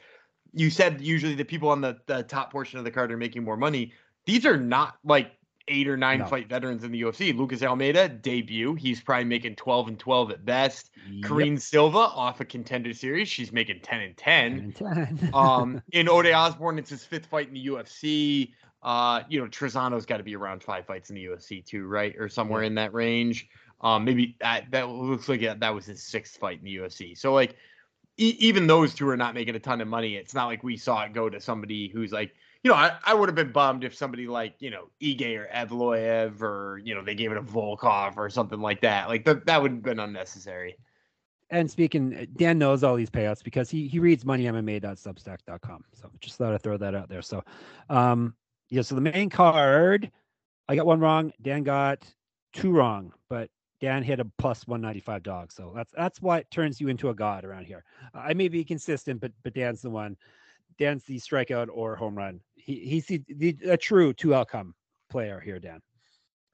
you said usually the people on the, the top portion of the card are making more money. These are not like eight or nine No. fight veterans in the UFC. Lucas Almeida debut. He's probably making 12 and 12 at best. Yep. Karine Silva off a contender series. She's making 10 and 10. 10 and 10. um, in Ode Osbourne, it's his fifth fight in the UFC. Uh, you know, Trizano's got to be around five fights in the UFC too, right, or somewhere in that range. Um, maybe that that looks like that was his sixth fight in the UFC. So like, e- even those two are not making a ton of money. It's not like we saw it go to somebody who's like, you know, I, I would have been bummed if somebody like you know Ige or Evloev or you know they gave it a Volkov or something like that. Like that that would have been unnecessary. and speaking, Dan knows all these payouts because he he reads moneymma.substack.com. So just thought I'd throw that out there. So, um, yeah. So the main card, I got one wrong. Dan got two wrong, but Dan hit a plus one ninety five dog. So that's that's what turns you into a god around here. I may be consistent, but but Dan's the one. Dan's the strikeout or home run. He he's the, the a true two outcome player here, Dan.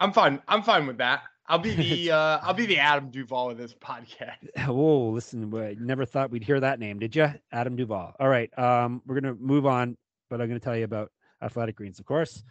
I'm fine. I'm fine with that. I'll be the uh, I'll be the Adam Duvall of this podcast. Oh, listen, I never thought we'd hear that name, did you? Adam Duvall. All right, um, we're gonna move on, but I'm gonna tell you about athletic greens, of course.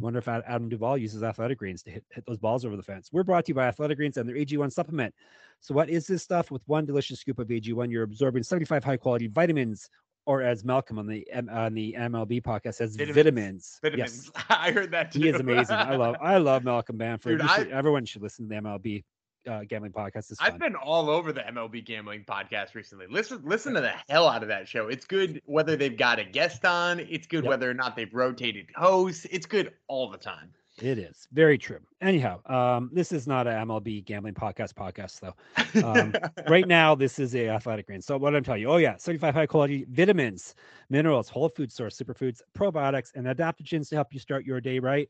Wonder if Adam Duvall uses athletic greens to hit, hit those balls over the fence. We're brought to you by Athletic Greens and their AG1 supplement. So, what is this stuff? With one delicious scoop of AG1, you're absorbing 75 high quality vitamins, or as Malcolm on the M- on the MLB podcast says, Vitamins. vitamins. Vitamins. Yes, I heard that too. he is amazing. I love I love Malcolm Bamford. Dude, should- everyone should listen to the MLB uh, gambling podcast. I've been all over the MLB gambling podcast recently. Listen, listen to the hell out of that show. It's good whether they've got a guest on. It's good Yep. whether or not they've rotated hosts. It's good all the time. It is very true. Anyhow, um, this is not a MLB gambling podcast podcast though. Um, right now, this is a athletic green. So what I'm telling you, oh yeah, 35 high quality vitamins, minerals, whole food source, superfoods, probiotics, and adaptogens to help you start your day right.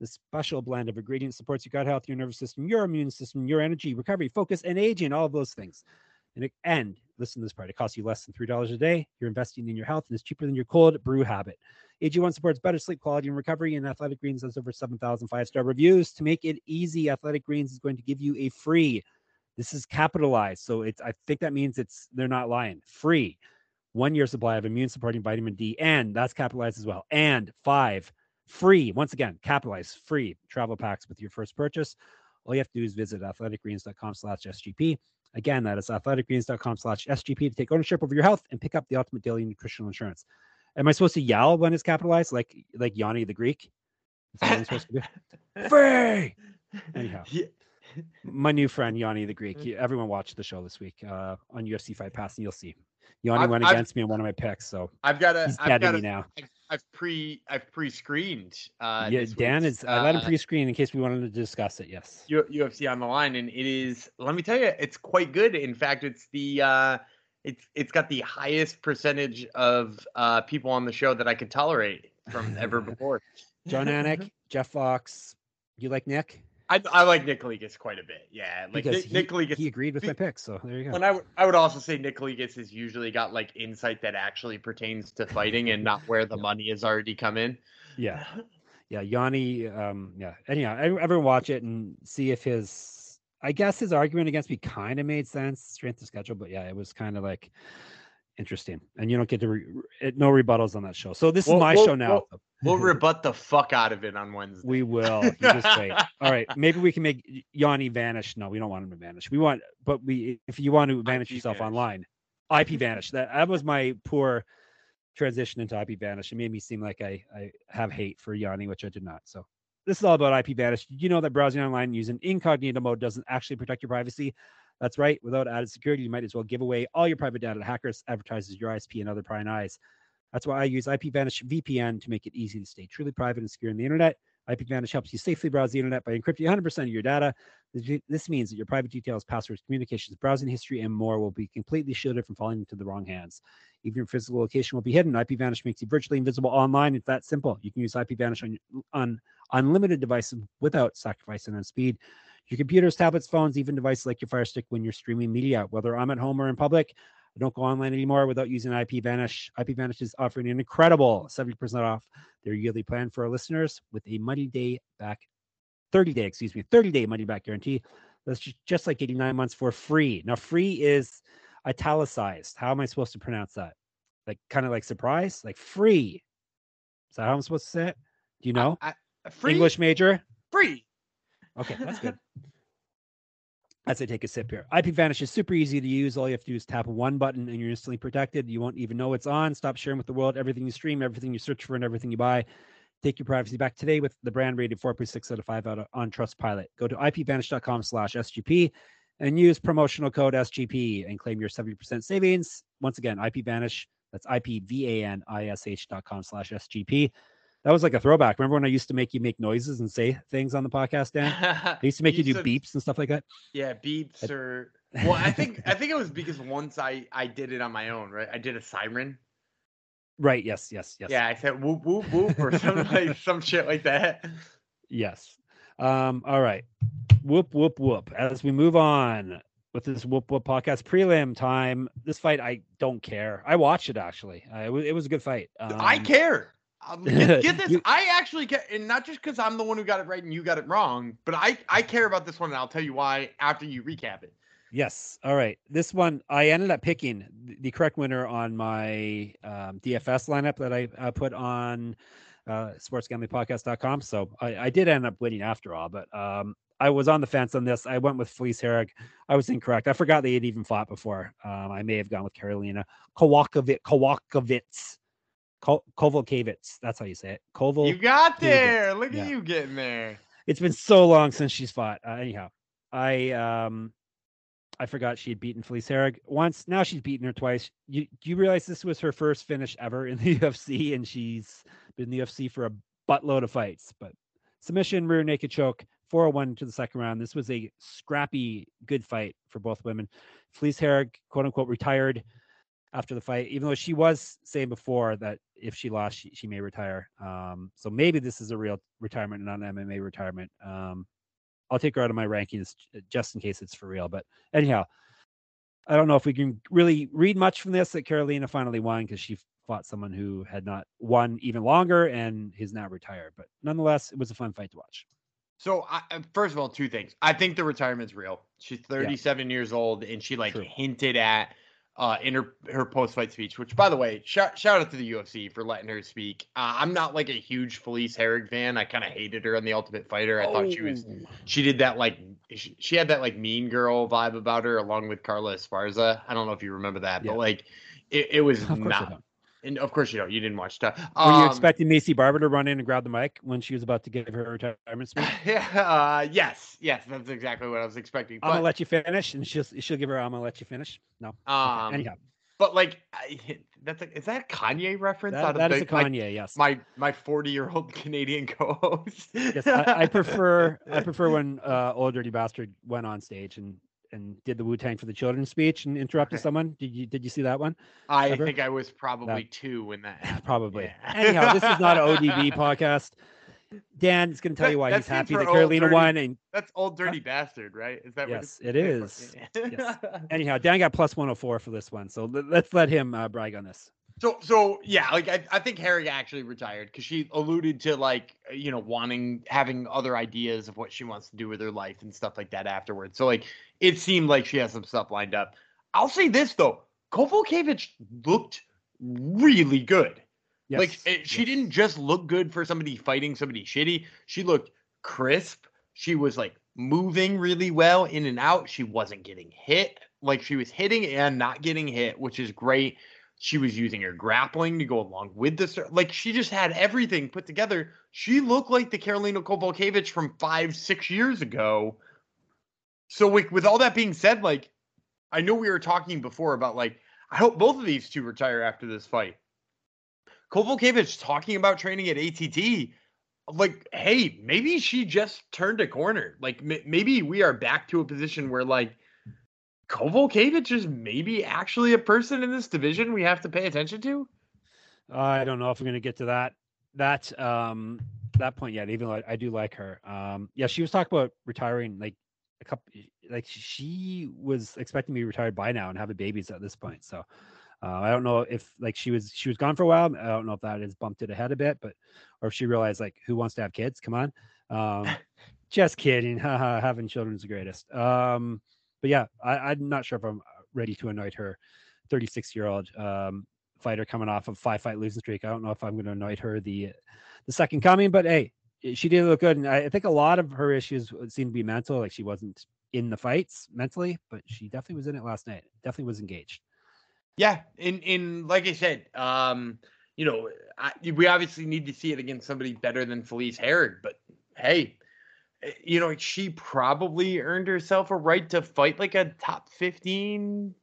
The special blend of ingredients supports your gut health, your nervous system, your immune system, your energy, recovery, focus, and aging, all of those things. And, it, and listen to this part, it costs you less than $3 a day. You're investing in your health and it's cheaper than your cold brew habit. AG1 supports better sleep quality and recovery, and Athletic Greens has over 7,000 five star reviews. To make it easy, Athletic Greens is going to give you a free. This is capitalized, so it's. I think that means it's they're not lying. Free, one year supply of immune supporting vitamin D, and that's capitalized as well. And five free. Once again, capitalized free travel packs with your first purchase. All you have to do is visit athleticgreens.com slash SGP. Again, that is athleticgreens.com slash SGP to take ownership over your health and pick up the ultimate daily nutritional insurance. Am I supposed to yell when it's capitalized, like like Yanni the Greek? Is that what I'm supposed to do? Free. Anyhow, Yeah. my new friend Yanni the Greek. Everyone watched the show this week uh, on UFC Fight Pass, and you'll see. Yanni I've- went I've- against me on one of my picks, so I've got a. he's I've dead to got me now. I've, I've pre. I've pre-screened. Uh, yeah, Dan is. I let him uh, pre-screen in case we wanted to discuss it. Yes. UFC on the line, and it is. Let me tell you, it's quite good. In fact, it's the. uh it's it's got the highest percentage of uh people on the show that I could tolerate from ever before. Jon Anik, Jeff Fox. You like Nick? I, I like Nick Legas quite a bit. Yeah, like because Nick, he, Nick Legas. he agreed with my picks, so there you go. And I would I would also say Nick Legas has usually got like insight that actually pertains to fighting and not where the Yeah. money has already come in. Yeah, yeah, Yanni. Um, yeah. Anyhow, ev- everyone watch it and see if his. I guess his argument against me kind of made sense, strength of schedule, but yeah, it was kind of like interesting. And you don't get to re- no rebuttals on that show. So this Well- is my well- show now. well, We'll rebut the fuck out of it on Wednesday. we will. You just wait. All right, maybe we can make Yanni vanish. No, we don't want him to vanish. We want, but we if you want to vanish IP yourself vanish. online, IP vanish. That that was my poor transition into IP vanish. It made me seem like I I have hate for Yanni, which I did not. So this is all about IP vanish. Did you know that browsing online using incognito mode doesn't actually protect your privacy? That's right. Without added security, you might as well give away all your private data to hackers, advertisers, your ISP, and other prying eyes. That's why I use IP IPVanish VPN to make it easy to stay truly private and secure on the internet. IP IPVanish helps you safely browse the internet by encrypting 100% of your data. This means that your private details, passwords, communications, browsing history, and more will be completely shielded from falling into the wrong hands. Even your physical location will be hidden. IPVanish makes you virtually invisible online. It's that simple. You can use IPVanish on, on unlimited devices without sacrificing on speed. Your computers, tablets, phones, even devices like your Fire Stick when you're streaming media, whether I'm at home or in public. I don't go online anymore without using IPVanish. IPVanish is offering an incredible 70% off their yearly plan for our listeners with a money day back, 30 day, excuse me, 30 day money back guarantee. That's just like 89 months for free. Now, free is italicized. How am I supposed to pronounce that? Like kind of like surprise, like free. Is that how I'm supposed to say it? Do you know? I, I- free, English major? free. Okay, that's good. As I take a sip here, IP Vanish is super easy to use. All you have to do is tap one button and you're instantly protected. You won't even know it's on. Stop sharing with the world everything you stream, everything you search for, and everything you buy. Take your privacy back today with the brand rated 4.6 out of 5 out of, on Trustpilot. Go to ipvanish.com slash SGP and use promotional code SGP and claim your 70% savings. Once again, IPVanish, that's I-P-V-A-N-I-S-H.com slash SGP. That was like a throwback. Remember when I used to make you make noises and say things on the podcast, Dan? I used to make you, you do said, beeps and stuff like that. Yeah, beeps or well, I think I think it was because once I I did it on my own, right? I did a siren. Right. Yes. Yes. Yes. Yeah, I said whoop whoop whoop or something like some shit like that. Yes. Um. All right. Whoop whoop whoop. As we move on with this whoop whoop podcast prelim time, this fight I don't care. I watched it actually. Uh, it, was, it was a good fight. Um, I care. Um, get, get, this. I actually get, and not just because I'm the one who got it right and you got it wrong, but I I care about this one, and I'll tell you why after you recap it. Yes. All right. This one, I ended up picking the correct winner on my um, DFS lineup that I, I put on uh, sportsgamblingpodcast.com. So I, I, did end up winning after all, but um, I was on the fence on this. I went with Felice Herrig. I was incorrect. I forgot they had even fought before. Um, I may have gone with Karolina Kowalkiewicz. Kowalkiewicz. Kovalkiewicz. That's how you say it. Koval. You got there. Look yeah. at you getting there. It's been so long since she's fought. Uh, anyhow, I um I forgot she had beaten Felice Herrig once. Now she's beaten her twice. You you realize this was her first finish ever in the UFC, and she's been in the UFC for a buttload of fights. But submission, rear naked choke, 401 to the second round. This was a scrappy, good fight for both women. Felice Herrig, quote unquote, retired after the fight, even though she was saying before that if she lost, she, she may retire. Um, so maybe this is a real retirement, not an MMA retirement. Um, I'll take her out of my rankings uh, just in case it's for real. But anyhow, I don't know if we can really read much from this that Karolina finally won because she fought someone who had not won even longer and is now retired. But nonetheless, it was a fun fight to watch. So, I, uh, first of all, two things. I think the retirement's real. She's 37 yeah. years old, and she like True. hinted at uh, in her, her post fight speech, which by the way, shout, shout out to the UFC for letting her speak. Uh, I'm not like a huge Felice Herrig fan. I kind of hated her on the Ultimate Fighter. I oh. thought she was oh. she did that like she, she, had that like mean girl vibe about her along with Carla Esparza. I don't know if you remember that, yeah. but like it, it was not and of course, you know, you didn't watch stuff. Um, Were you um, expecting Maycee Barber to run in and grab the mic when she was about to give her retirement speech? Yeah, uh, yes, yes, that's exactly what I was expecting. I'm gonna let you finish, and she'll she'll give her. I'm gonna let you finish. No, um, okay. anyhow. But like, that's a, is that a Kanye reference? That, that is a Kanye, my, yes. My my 40 year old Canadian co-host. yes, I, I, prefer I prefer when uh, old dirty bastard went on stage and and did the Wu Tang for the Children speech and interrupted someone. Did you did you see that one? I ever? think I was probably that, two when that happened. Probably. Yeah. Anyhow, this is not an ODB podcast. Dan is going to tell that, you why he's happy that Karolina dirty, won. And that's old dirty bastard, right? Is that yes, it is. yes. Anyhow, Dan got plus 104 for this one, so let's let him uh, brag on this. So so yeah, like I, I think Harry actually retired because she alluded to like uh, you know wanting having other ideas of what she wants to do with her life and stuff like that afterwards. So like it seemed like she has some stuff lined up. I'll say this though, Kowalkiewicz looked really good. Yes. Like it, she yes. didn't just look good for somebody fighting somebody shitty. She looked crisp. She was like moving really well in and out. She wasn't getting hit. Like she was hitting and not getting hit, which is great. She was using her grappling to go along with this. Like she just had everything put together. She looked like the Karolina Kowalkiewicz from five, six years ago. So with, with all that being said, like I know we were talking before about like I hope both of these two retire after this fight. Kowalkiewicz talking about training at ATT, like, hey, maybe she just turned a corner. Like, m- maybe we are back to a position where like Kowalkiewicz is maybe actually a person in this division we have to pay attention to? I don't know if I'm going to get to that that um that point yet. Even though I, do like her. Um, yeah, she was talking about retiring like a couple. Like she was expecting to be retired by now and having babies at this point. So uh, I don't know if like she was she was gone for a while. I don't know if that has bumped it ahead a bit, but or if she realized like who wants to have kids? Come on. Um, just kidding. Having children is the greatest. Um, but yeah, I, am not sure if I'm ready to anoint her 36 year old um, fighter coming off of five fight losing streak. I don't know if I'm going to anoint her the the second coming, but hey, she did look good, and I think a lot of her issues seemed to be mental. Like she wasn't in the fights mentally, but she definitely was in it last night. Definitely was engaged. Yeah, in in like I said, um, you know, I, we obviously need to see it against somebody better than Felice Herrig, but hey, you know, she probably earned herself a right to fight like a top fifteen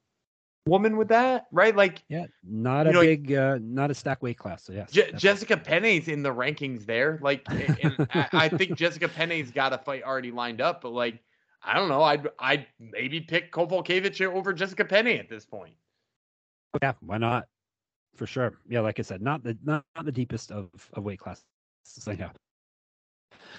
woman with that, right? Like, yeah, not a know, big, uh, not a stack weight class. So yes, Je- Jessica Penne's in the rankings there. Like, I, I, think Jessica Penne's got a fight already lined up, but like, I don't know. I'd I'd maybe pick Kowalkiewicz over Jessica Penne at this point. Yeah, why not? For sure. Yeah, like I said, not the not, not the deepest of, of weight classes. So yeah.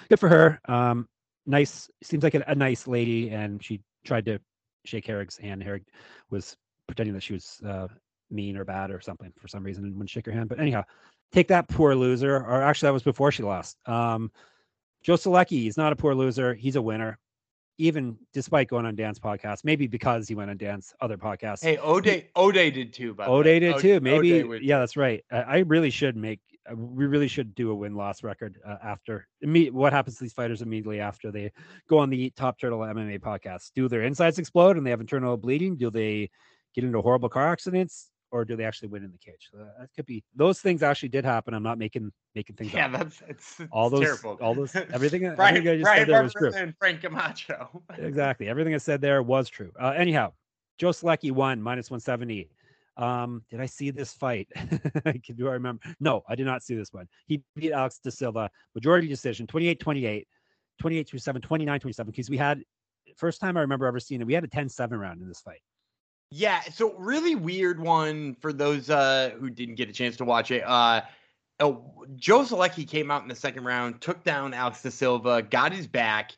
Good for her. Um, nice. Seems like a, a nice lady, and she tried to shake Herrig's hand. Herrig was pretending that she was uh, mean or bad or something for some reason and wouldn't shake her hand. But anyhow, take that poor loser. Or actually, that was before she lost. Um, Joe Solecki is not a poor loser. He's a winner even despite going on Dan's podcast, maybe because he went on Dan's other podcast. Hey, Ode, Ode did too. By Ode did too. Maybe yeah, that's right. I, I really should make. Uh, we really should do a win loss record uh, after me. What happens to these fighters immediately after they go on the Top Turtle MMA podcast? Do their insides explode and they have internal bleeding? Do they get into horrible car accidents? or do they actually win in the cage? So that could be those things actually did happen. I'm not making making things yeah, up. that's it's, it's all those terrible. all those everything, Brian, everything I just Brian said there was true. And Frank Camacho. exactly. Everything I said there was true. Uh, anyhow, Joe Solecki won minus 170. Um, did I see this fight? do I remember? No, I did not see this one. He beat Alex De Silva, majority decision, 28 28, 28 27, 29 27. Because we had, first time I remember ever seeing it, we had a 10 7 round in this fight. Yeah, so really weird one for those uh, who didn't get a chance to watch it. Uh, oh, Joe Solecki came out in the second round, took down Alex De Silva, got his back,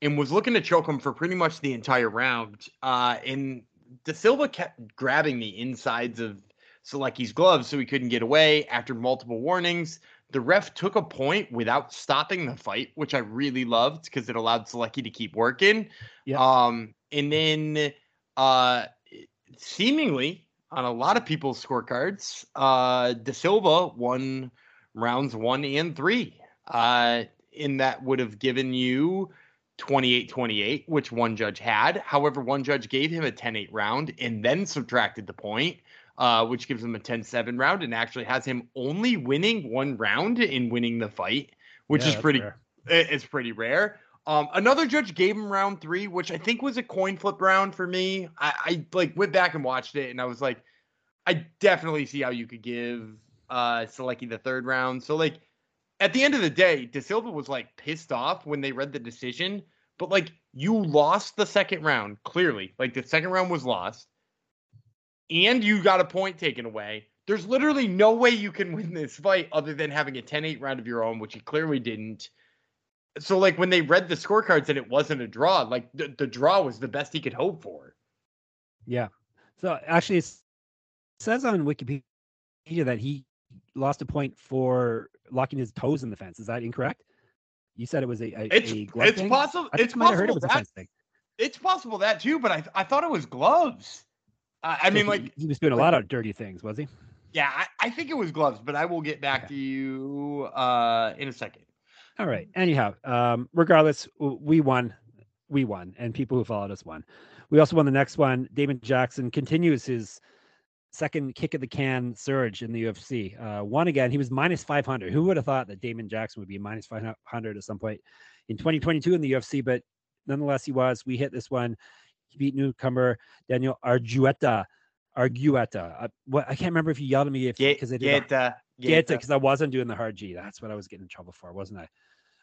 and was looking to choke him for pretty much the entire round. Uh, and De Silva kept grabbing the insides of Solecki's gloves so he couldn't get away. After multiple warnings, the ref took a point without stopping the fight, which I really loved because it allowed Solecki to keep working. Yeah. Um, and then uh, seemingly on a lot of people's scorecards, uh, De Silva won rounds one and three. Uh, and that would have given you 28 28, which one judge had. However, one judge gave him a 10 8 round and then subtracted the point, uh, which gives him a 10 7 round and actually has him only winning one round in winning the fight, which yeah, is pretty. Rare. It's pretty rare. Um, another judge gave him round three, which I think was a coin flip round for me. I, I like went back and watched it, and I was like, I definitely see how you could give uh Solecki the third round. So like at the end of the day, De Silva was like pissed off when they read the decision, but like you lost the second round clearly. Like the second round was lost, and you got a point taken away. There's literally no way you can win this fight other than having a 10-8 round of your own, which you clearly didn't so like when they read the scorecards and it wasn't a draw, like the, the draw was the best he could hope for. Yeah. So actually, it says on Wikipedia that he lost a point for locking his toes in the fence. Is that incorrect? You said it was a, a it's a it's thing? possible. It's possible it that, It's possible that too, but I I thought it was gloves. Uh, I so mean, he, like he was doing a lot of dirty things, was he? Yeah, I, I think it was gloves, but I will get back okay. to you uh, in a second. All right. Anyhow, um, regardless, we won. We won, and people who followed us won. We also won the next one. Damon Jackson continues his second kick of the can surge in the UFC. Uh, one again, he was minus 500. Who would have thought that Damon Jackson would be minus 500 at some point in 2022 in the UFC? But nonetheless, he was. We hit this one. He beat newcomer Daniel Argueta. Argueta. Uh, what I can't remember if you yelled at me if because I did. Because I wasn't doing the hard G. That's what I was getting in trouble for, wasn't I?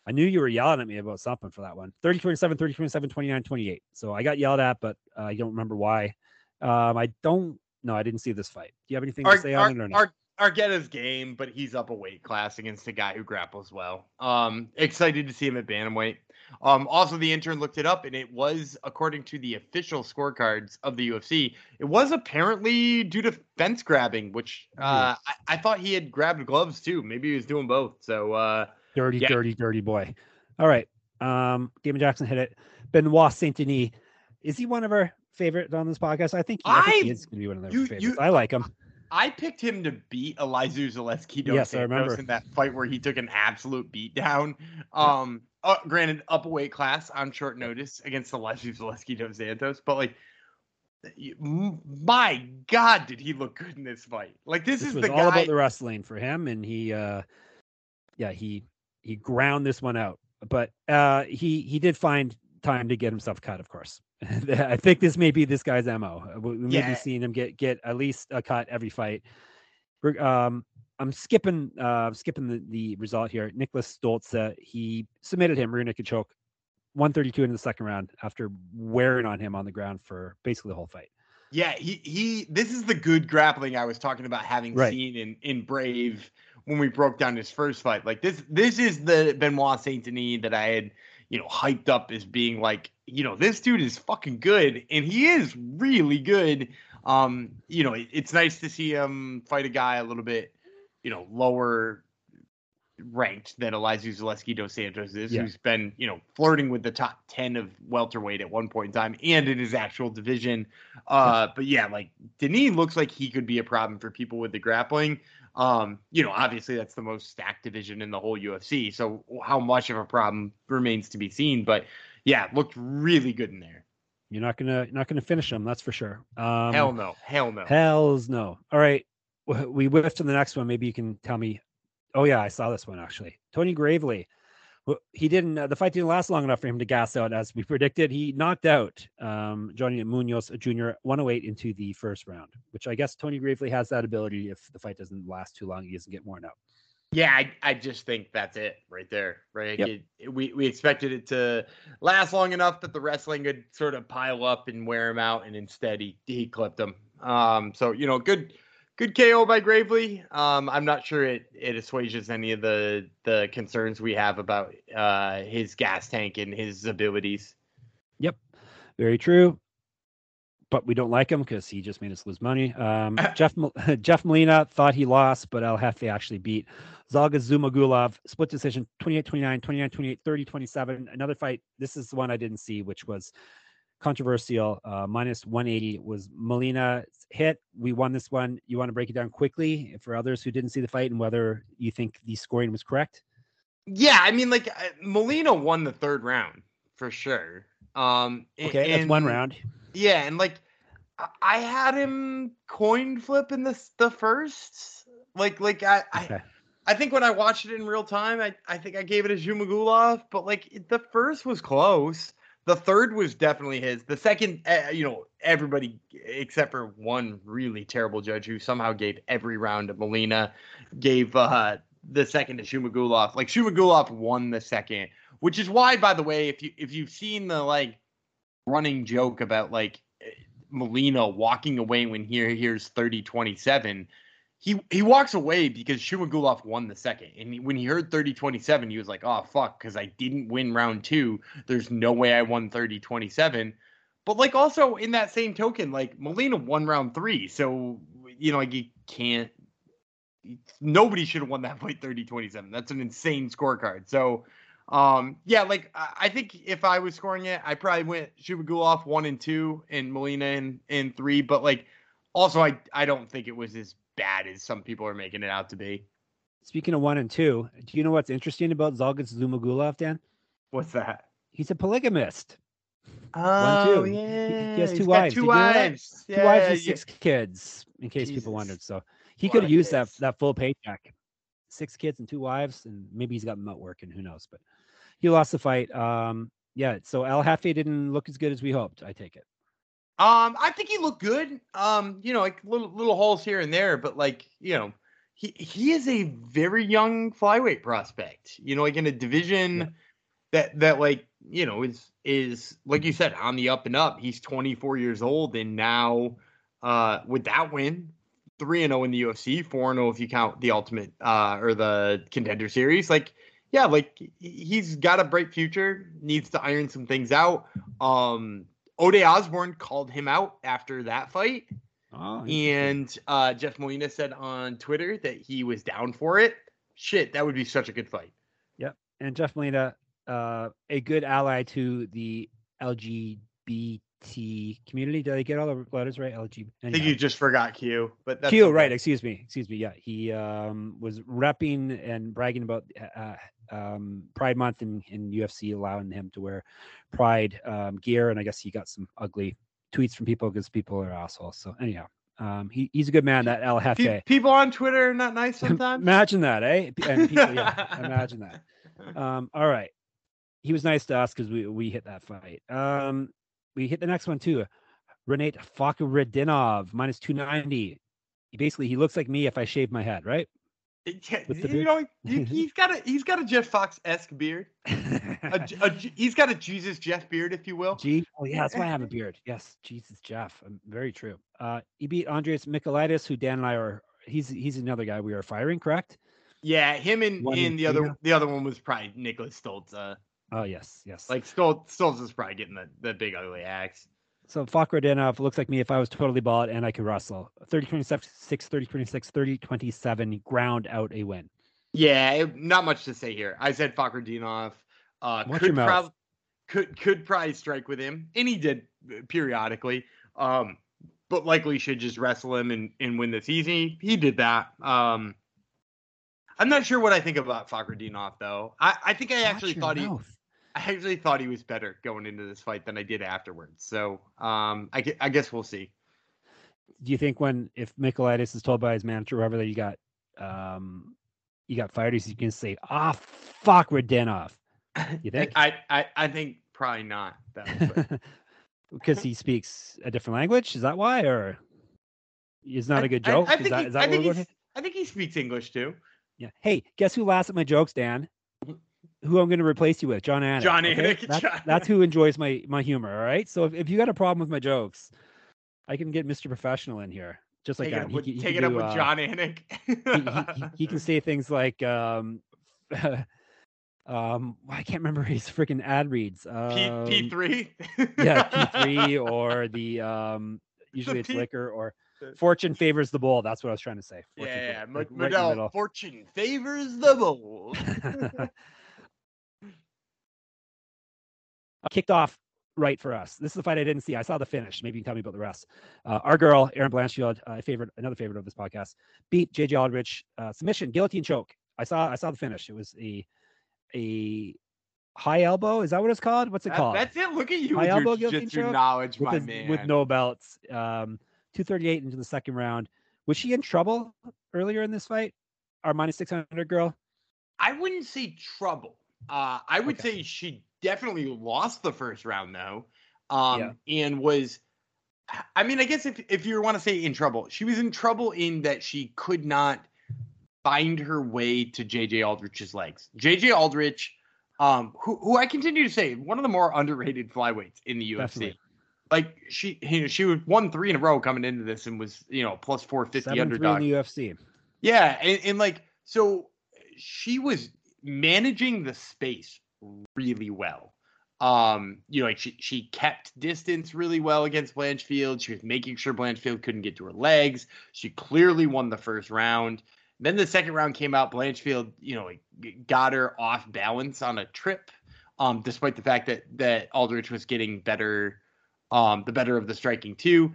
I knew you were yelling at me about something for that one. 30 27, 30 27, 29 28. So I got yelled at, but uh, I don't remember why. Um, I don't no, I didn't see this fight. Do you have anything to say on it or not? Argueta's game, but he's up a weight class against a guy who grapples well. Um, excited to see him at bantamweight. Um, also, the intern looked it up, and it was according to the official scorecards of the UFC. It was apparently due to fence grabbing, which uh, I, I, thought he had grabbed gloves too. Maybe he was doing both. So uh, dirty, yeah. dirty, dirty boy. All right, um, Damon Jackson hit it. Benoit Saint Denis, is he one of our favorites on this podcast? I think, I think he is going to be one of their favorites. You, I like him I picked him to beat Elizeu Zaleski Dos Yes, I remember. In that fight where he took an absolute beatdown. Um, uh, granted, up a weight class on short notice against Elizeu Zaleski Dos Santos, but like, my God, did he look good in this fight? Like, this, This is the all guy. about the wrestling for him, and he, uh, yeah, he he ground this one out. But uh, he he did find time to get himself cut, of course. I think this may be this guy's mo. We may Yeah. be seeing him get get at least a cut every fight. Um, I'm skipping uh skipping the, the result here. Niklas Stolze, uh, he submitted him rear naked choke, 132 in the second round after wearing on him on the ground for basically the whole fight. Yeah, he he. This is the good grappling I was talking about having Right. seen in in Brave when we broke down his first fight. Like this, this is the Benoit Saint Denis that I had, you know, hyped up as being like, you know, this dude is fucking good, and he is really good. Um, you know, it- it's nice to see him fight a guy a little bit, you know, lower ranked than Elizeu Zaleski dos Santos is, Yeah. who's been, you know, flirting with the top 10 of welterweight at one point in time and in his actual division. Uh, but yeah, like Denis looks like he could be a problem for people with the grappling. Um, you know, obviously that's the most stacked division in the whole UFC. So how much of a problem remains to be seen. But yeah, looked really good in there. You're not gonna you're not gonna finish him, that's for sure. Um, Hell no. Hell no. Hells no. All right. We whiffed to the next one. Maybe you can tell me. Oh, yeah, I saw this one actually. Tony Gravely. He didn't, uh, the fight didn't last long enough for him to gas out as we predicted. He knocked out um, Johnny Munoz Jr. 108 into the first round, which I guess Tony Gravely has that ability. If the fight doesn't last too long, he doesn't get worn out. Yeah, I, I just think that's it right there, right? Yep. It- we we expected it to last long enough that the wrestling could sort of pile up and wear him out, and instead he he clipped him. Um, so you know, good good KO by Gravely. Um, I'm not sure it it assuages any of the the concerns we have about uh his gas tank and his abilities. Yep, very true. But we don't like him because he just made us lose money. Um, Jeff Jeff Molina thought he lost, but El Jefe actually beat Zhalgas Zhumagulov. Split decision 28 29, 29 28, 30 27. Another fight. This is the one I didn't see, which was controversial. Uh, minus 180 was Molina hit. We won this one. You want to break it down quickly for others who didn't see the fight and whether you think the scoring was correct? Yeah, I mean, like uh, Molina won the third round for sure. Um, Okay, that's one round. Yeah, and like I- I had him coin flip in this the first. Like like I I, Okay. I think when I watched it in real time, I, I think I gave it a Zhumagulov, but like the first was close. The third was definitely his. The second, uh, you know, everybody except for one really terrible judge who somehow gave every round to Molina, gave uh the second to Zhumagulov. Like Zhumagulov won the second, which is why, by the way, if you if you've seen the like running joke about like eh, Molina walking away when he hears 30 27 he he walks away because Zhumagulov won the second. And he- when he heard 30 27 he was like oh fuck cuz I didn't win round 2 there's no way I won 30 27 but like also in that same token like Molina won round 3 so you know like you can't nobody should have won that fight 30 27 that's an insane scorecard. So um, yeah, like I, think if I was scoring it, I probably went Zhumagulov one and two and Molina in, in three. But like, also I I don't think it was as bad as some people are making it out to be. Speaking of one and two, do you know what's interesting about Zhalgas Zhumagulov, Dan? What's that? He's a polygamist. Oh two. He- he has two got wives. Two you know that? wives. Two Yeah, wives and yeah. six kids, in case Jesus. people wondered. So he Lot could have used that kids. that full paycheck. Six kids and two wives, and maybe he's got them out working. Who knows? But he lost the fight. Um, yeah. So Al Jefe didn't look as good as we hoped. I take it. Um, I think he looked good. Um, you know, like little little holes here and there, but like you know, he he is a very young flyweight prospect. You know, like in a division Yeah. that that like you know is is like you said on the up and up. He's 24 years old, and now uh with that win, three and zero in the UFC, four and zero if you count the Ultimate uh or the Contender Series. Like, yeah, like he- he's got a bright future. Needs to iron some things out. Um, Ode Osbourne called him out after that fight, Oh, and uh, Jeff Molina said on Twitter that he was down for it. Shit, that would be such a good fight. Yep. And Jeff Molina, uh, a good ally to the LGBT community. Did I get all the letters right? LGBT. I think you just forgot Q, but that's Q, okay. right? Excuse me. Excuse me. Yeah, he um, was repping and bragging about uh, um, Pride Month and, and UFC allowing him to wear Pride um, gear, and I guess he got some ugly tweets from people because people are assholes. So anyhow, um, he, he's a good man. That El Jefe. people on Twitter are not nice sometimes. imagine that, eh? And people, yeah, imagine that. Um, all right. He was nice to us because we we hit that fight. Um, we hit the next one too. Rinat Fakhretdinov minus two ninety. He basically he looks like me if I shave my head, right? Yeah, you know, he- he's got a he's got a Jeff Fox esque beard. A, a he's got a Jesus Jeff beard, if you will. G. Oh yeah, that's why I have a beard. Yes, Jesus, Jeff. Um, very true. Uh, he beat Andreas Michailidis, who Dan and I are. He's he's another guy we are firing, correct? Yeah, him and, One and in the other Liga? the other one was probably Niklas Stolze. Uh, Oh yes, yes. like Stolze, Stolze is probably getting the, the big ugly axe. So Fakhretdinov looks like me if I was totally bald and I could wrestle. 30 26, 30 26, 30 27, ground out a win. Yeah, not much to say here. I said Fakhretdinov uh, could prob- could could probably strike with him, and he did uh, periodically. Um, but likely should just wrestle him and, and win this easy. He did that. Um, I'm not sure what I think about Fakhretdinov though. I, I think I Watch actually thought he mouth. I actually thought he was better going into this fight than I did afterwards. So um, I, I guess we'll see. Do you think when if Michailidis is told by his manager, or whoever that you got um you got fired, he's gonna say, ah fuck Radinov. You think? I, I, I think probably not. Because he speaks a different language? Is that why? Or is not I- a good joke? I, is think that, he, is I think what we're he's- going I think he speaks English too. Yeah. Hey, guess who laughs at my jokes, Dan? Who I'm going to replace you with? Jon Anik. John okay? That's, John that's who enjoys my my humor. All right. So if, if you got a problem with my jokes, I can get Mr. Professional in here, just like Take it up He with, can- he take it up with uh, Jon Anik. he, he, he, he can say things like, um, um, I can't remember his freaking ad reads. P Um, P three. yeah, P3 or the um usually it's P- liquor or fortune favors the bull. That's what I was trying to say. Yeah, Fortune yeah. fa- Mo- like, right Modell, middle. fortune favors the bold. Kicked off right for us. This is the fight I didn't see. I saw the finish. Maybe you can tell me about the rest. Uh, our girl, Erin Blanchfield, uh, favorite, another favorite of this podcast, beat JJ Aldrich uh, submission, guillotine choke. I saw, I saw the finish. It was a a high elbow. Is that what it's called? What's it That- called? that's it. Look at you High elbow your guillotine choke knowledge, with, my his- man. with no belts. Um, 238 into the second round. Was she in trouble earlier in this fight? Our minus 600 girl? I wouldn't say trouble. Uh, I would Okay. say she definitely lost the first round though, um, and was. I mean, I guess if if you want to say in trouble, she was in trouble in that she could not find her way to JJ Aldrich's legs. JJ Aldrich, um, who who I continue to say one of the more underrated flyweights in the UFC. Definitely. Like she, you know, she was won three in a row coming into this and was you know plus four fifty 7 3 in the UFC. Yeah, and, and like so she was managing the space really well. Um, you know, like she she kept distance really well against Blanchfield. She was making sure Blanchfield couldn't get to her legs. She clearly won the first round. Then the second round came out. Blanchfield, you know, like, got her off balance on a trip. Um, despite the fact that that Aldrich was getting better, um, the better of the striking too.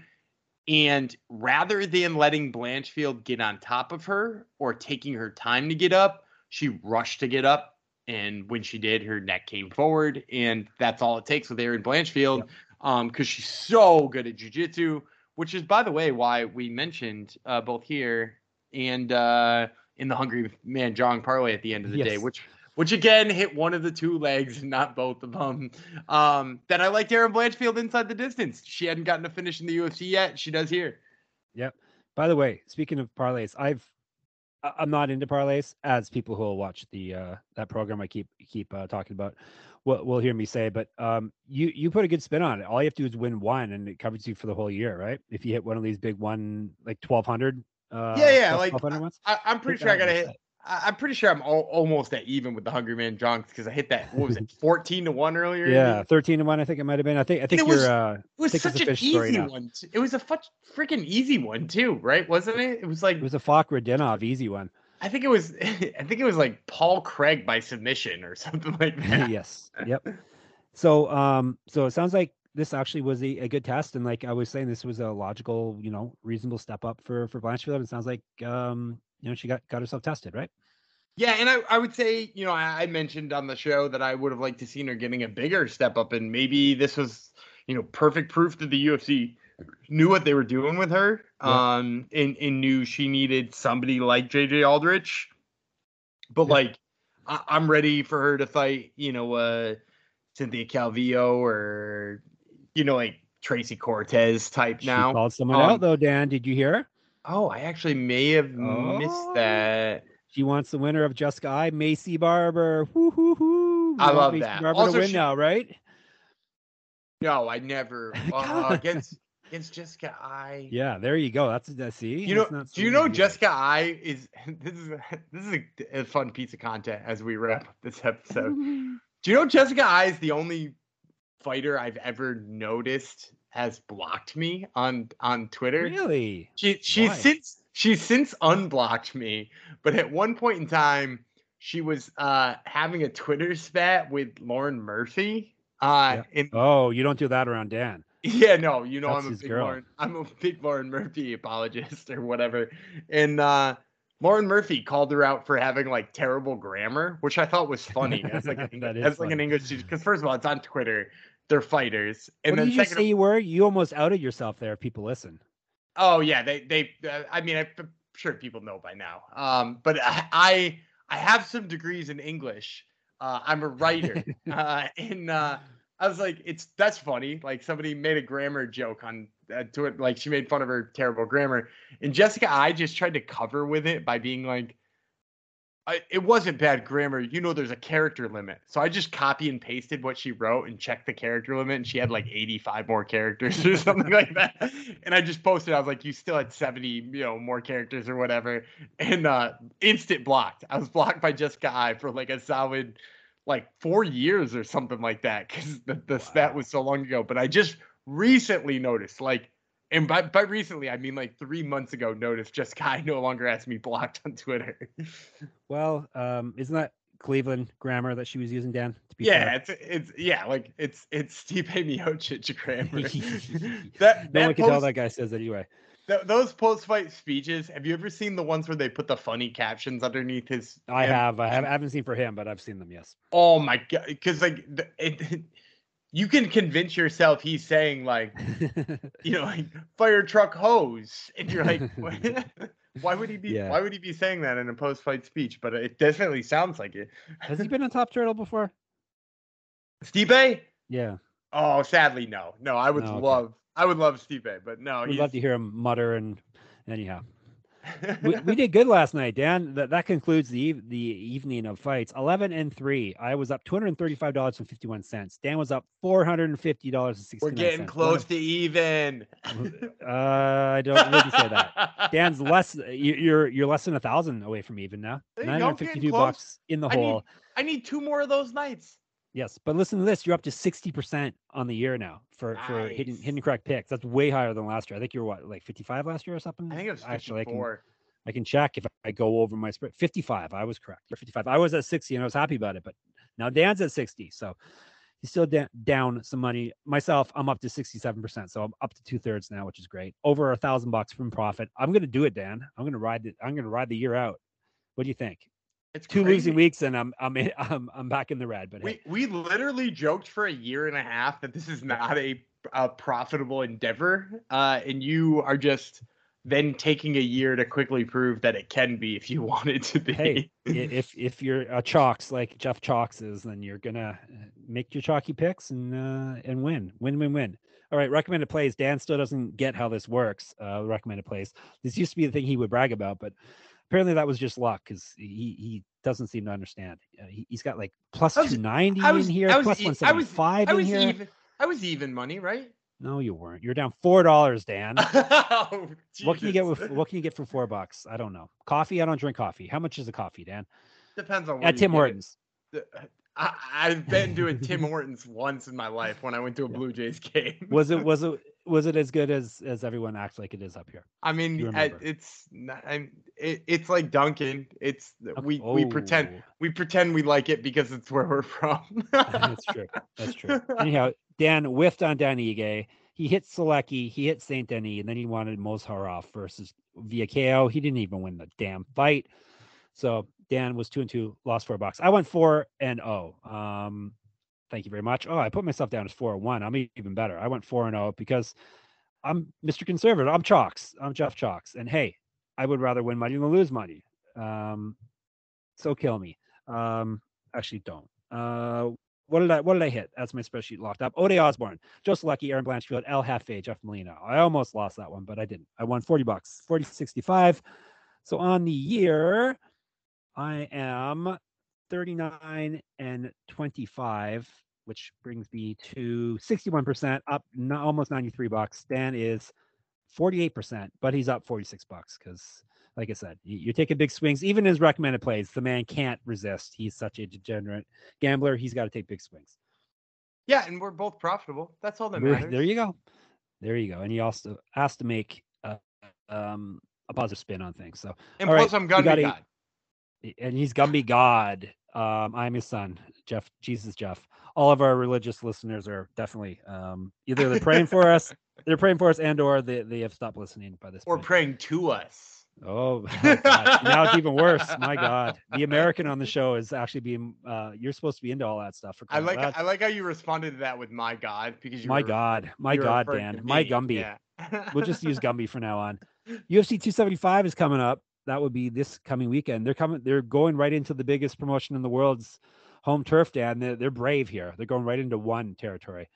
And rather than letting Blanchfield get on top of her or taking her time to get up, she rushed to get up. And when she did, her neck came forward. And that's all it takes with Erin Blanchfield Yep. um, because she's so good at jujitsu, which is, by the way, why we mentioned uh, both here and uh, in the Hungry Man Jong parlay at the end of the day, which which again hit one of the two legs, not both of them. Um, that I liked Erin Blanchfield inside the distance. She hadn't gotten a finish in the UFC yet. She does here. Yep. By the way, speaking of parlays, I've I'm not into parlays, as people who will watch the uh, that program I keep keep uh, talking about will will hear me say. But um, you you put a good spin on it. All you have to do is win one, and it covers you for the whole year, right? If you hit one of these big one like twelve hundred. Uh, Yeah, yeah, like, 1200. I, I'm pretty sure I gotta hit. I'm pretty sure I'm al- almost at even with the Hungry Man Jonks because I hit that. What was it, 14 to one earlier? Yeah, thirteen to one. I think it might have been. I think I think it you're. uh, It was such an easy one. It was a freaking easy one too, right? Wasn't it? It was like it was a Fakra Dinov easy one. I think it was. I think it was like Paul Craig by submission or something like that. yes. Yep. So um so it sounds like this actually was a, a good test, and like I was saying, this was a logical, you know, reasonable step up for for Blanchfield. It sounds like um, you know she got got herself tested, right? Yeah, and I, I would say, you know, I, I mentioned on the show that I would have liked to seen her getting a bigger step up, and maybe this was, you know, perfect proof that the UFC knew what they were doing with her. Yeah. Um, and, and knew she needed somebody like JJ Aldrich. But Yeah. like, I, I'm ready for her to fight, you know, uh, Cynthia Calvillo or, you know, like Tracy Cortez type She now. called someone Um, out though. Dan, did you hear? Oh, I actually may have Oh. missed that. She wants the winner of Jessica Eye, Maycee Barber. Whoo hoo hoo! I love Macy that. Barber Also, to win she- now, right? No, I never uh, against against Jessica. I Yeah, there you go. That's that's see. You know, not do you know easy. Jessica Eye is this is this is a, a fun piece of content as we wrap up this episode. Do you know Jessica Eye is the only fighter I've ever noticed has blocked me on on Twitter? Really? She she's since she's since unblocked me, but at one point in time she was uh having a Twitter spat with Lauren Murphy. Uh in Oh, you don't do that around Dan. yeah, no, you know That's I'm a big girl. Lauren, I'm a big Lauren Murphy apologist or whatever. And uh Lauren Murphy called her out for having like terrible grammar, which I thought was funny as like an, That like an. English because first of all, it's on Twitter. They're fighters, and what then did you second, say you were? You almost outed yourself there. if People listen. oh yeah, they they. Uh, I mean, I'm sure people know by now. Um, but I I, I have some degrees in English. Uh, I'm a writer, uh, and uh, I was like, it's that's funny. Like somebody made a grammar joke on uh, to it, like she made fun of her terrible grammar, and Jessica Eye just tried to cover with it by being like, I, it wasn't bad grammar. You know, there's a character limit, so I just copy and pasted what she wrote and checked the character limit, and she had like 85 more characters or something like that. And I just posted, I was like, you still had 70, you know, more characters or whatever, and uh, instant blocked. I was blocked by Jessica Eye for like a solid like four years or something like that because the, the spat Wow. was so long ago. But I just recently noticed, like, and by, by recently, I mean like three months ago, noticed just I no longer has me blocked on Twitter. Well, um, isn't that Cleveland grammar that she was using, Dan? To be yeah, fair? it's it's yeah, like it's it's Stipe Miocic grammar. that no that one can tell that guy says it anyway. th- those post fight speeches. Have you ever seen the ones where they put the funny captions underneath his? I him? have. I have. I haven't seen for him, but I've seen them. Yes. Oh my god! Because like the- it, you can convince yourself he's saying like you know like fire truck hose, and you're like, why would he be? Yeah. Why would he be saying that in a post fight speech? But it definitely sounds like it. Has he been on Top Turtle before? Stipe? Yeah. Oh, sadly, no. No, I would No, okay. love. I would love Stipe, but no, We'd love to hear him mutter and anyhow. We, we did good last night, Dan. That that concludes the the evening of fights. Eleven and three. I was up two hundred thirty five dollars and fifty one cents. Dan was up four hundred and fifty dollars and sixty We're nine getting close to even. Uh, I don't wouldn't say that. Dan's less. you- You're you're less than a thousand away from even now. There you Nine go, hundred getting fifty two close. bucks in the I need- hole. I need two more of those nights. Yes, but listen to this. You're up to sixty percent on the year now for for hidden Nice. correct picks. That's way higher than last year. I think you're what like fifty five last year or something. I think it was actually. I can I can check if I go over my spread. 55. I was correct. 55. I was at 60 and I was happy about it, but now Dan's at 60. So he's still da- down some money. Myself, I'm up to 67%. So I'm up to two thirds now, which is great. Over a thousand bucks from profit. I'm going to do it, Dan. I'm going to ride it. I'm going to ride the year out. What do you think? It's Two crazy. losing weeks and I'm, I'm, in, I'm, I'm back in the red, but hey, We we literally joked for a year and a half that this is not a, a profitable endeavor, uh, and you are just then taking a year to quickly prove that it can be if you want it to be. hey, if, if you're a chalks like Jeff Chalks is, then you're going to make your chalky picks and, uh, and win, win, win, win. All right, recommended plays. Dan still doesn't get how this works. Uh, recommended plays. This used to be the thing he would brag about, but apparently that was just luck because he he doesn't seem to understand. Uh, he, he's got like plus was- two ninety was- in here, I was plus e- one I was- I in here. even. I was even money, right? No, you weren't. You're down four dollars, Dan. oh, what can you get with what can you get for four bucks? I don't know. Coffee? I don't drink coffee. How much is a coffee, Dan? Depends on At Tim it. Hortons. I, I've been doing Tim Hortons once in my life when I went to a Yeah. Blue Jays game. Was it was it was it as good as as everyone acts like it is up here? I mean, I, it's not, I, it, it's like Dunkin'. It's we oh. we pretend oh. we pretend we like it because it's where we're from. That's true. That's true. Anyhow, Dan whiffed on Dan Ige. He hit Solecki, he hit Saint Denis, and then he wanted Mozharov versus via KO. He didn't even win the damn fight. So Dan was two and two, lost four bucks. I went four and oh. Um, thank you very much. Oh, I put myself down as four and one. I'm even better. I went four and oh because I'm Mr. Conservative. I'm Chalks. I'm Jeff Chalks. And hey, I would rather win money than lose money. Um, so kill me. Um, actually, don't. Uh, what did I what did I hit? That's my spreadsheet locked up. Ode Osbourne, Joe Lucky, Erin Blanchfield, El Jefe, Jeff Molina. I almost lost that one, but I didn't. I won 40 bucks, 40 65. So on the year, I am 39 and 25, which brings me to 61% up almost 93 bucks. Dan is 48%, but he's up 46 bucks because like I said, you're taking big swings. Even his recommended plays, the man can't resist. He's such a degenerate gambler. He's got to take big swings. Yeah, and we're both profitable. That's all that matters. There you go. There you go. And he also has to make a, um, a positive spin on things. So, and plus, right, I'm Gumby God. And he's Gumby God. Um, I'm his son, Jeff, Jesus Jeff. All of our religious listeners are definitely um, either they're praying for us, they're praying for us, and or they, they have stopped listening by this. Or point. praying to us. Oh, oh now it's even worse. My God, the American on the show is actually being. Uh, you're supposed to be into all that stuff. I like. I like how you responded to that with "My God" because you. My were, God, my God, Dan, my Gumby. Yeah. we'll just use Gumby for now on. UFC 275 is coming up. That would be this coming weekend. They're coming. They're going right into the biggest promotion in the world's home turf, Dan. They're, they're brave here. They're going right into one territory.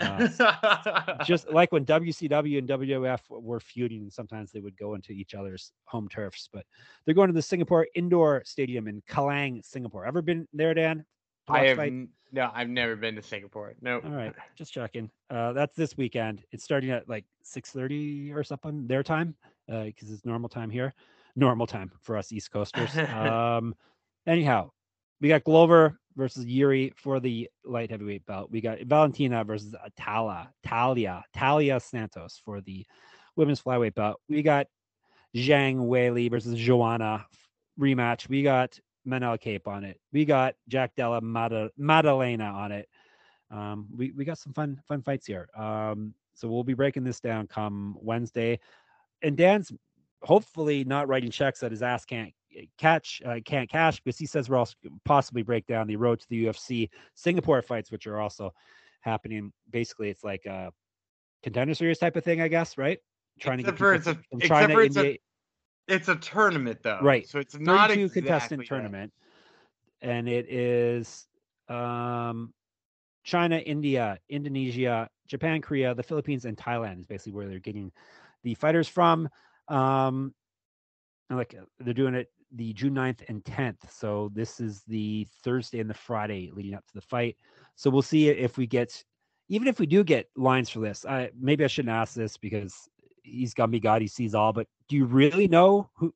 Uh, just like when WCW and WWF were feuding, sometimes they would go into each other's home turfs. But they're going to the Singapore Indoor Stadium in Kallang, Singapore. Ever been there, Dan? I have fight? no, I've never been to Singapore. No. All right, just checking. Uh, that's this weekend. It's starting at like six thirty or something their time, because uh, it's normal time here. Normal time for us East Coasters. um, anyhow, we got Glover versus Jiri for the light heavyweight belt. We got Valentina versus Atala, Talia, Talia Santos for the women's flyweight belt. We got Zhang Weili versus Joanna rematch. We got Manel Kape on it. We got Jack Della Maddalena on it. Um, we, we got some fun fun fights here. Um, so we'll be breaking this down come Wednesday. And Dan's hopefully not writing checks that his ass can't catch uh, can't cash because he says we're also possibly break down the road to the UFC Singapore fights, which are also happening. Basically, it's like a contender series type of thing, I guess, right? Trying except to get it's a, China, it's India. A, it's a tournament though, right? So it's not a exactly contestant that. tournament, and it is um, China, India, Indonesia, Japan, Korea, the Philippines, and Thailand is basically where they're getting the fighters from. Um, like they're doing it the June 9th and 10th. So this is the Thursday and the Friday leading up to the fight. So we'll see if we get, even if we do get lines for this. I maybe I shouldn't ask this because he's gonna be God. He sees all. But do you really know who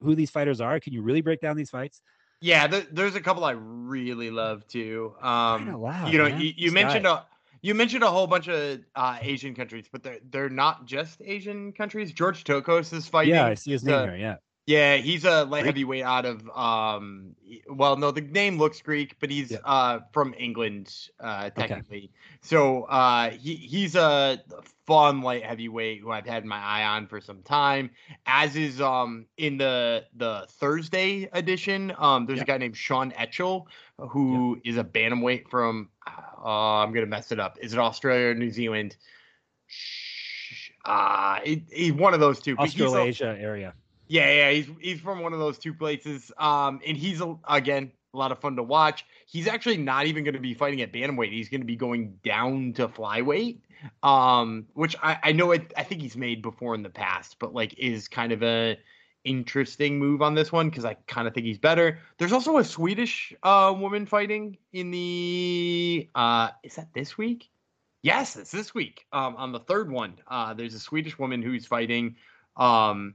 who these fighters are? Can you really break down these fights? Yeah, there's a couple I really love too. Um, loud, you know, man. you, you mentioned a you mentioned a whole bunch of uh, Asian countries, but they're they're not just Asian countries. George Tokkos is fighting. Yeah, I see his name here. Yeah, yeah, he's a light Greek? heavyweight out of um well no the name looks Greek, but he's yeah. uh from England uh technically. Okay. So uh he he's a fun light heavyweight who I've had my eye on for some time. As is um in the the Thursday edition, um there's yeah. a guy named Sean Etchell who yeah. is a bantamweight from uh I'm gonna mess it up. Is it Australia or New Zealand? Uh he's one of those two. Australasia area. Yeah, yeah, he's he's from one of those two places. Um, and he's again a lot of fun to watch. He's actually not even going to be fighting at bantamweight. He's going to be going down to flyweight, um, which I, I know it, I think he's made before in the past, but like is kind of a interesting move on this one because I kind of think he's better. There's also a Swedish uh, woman fighting in the uh, is that this week? Yes, it's this week. Um, on the third one, uh, there's a Swedish woman who's fighting. Um,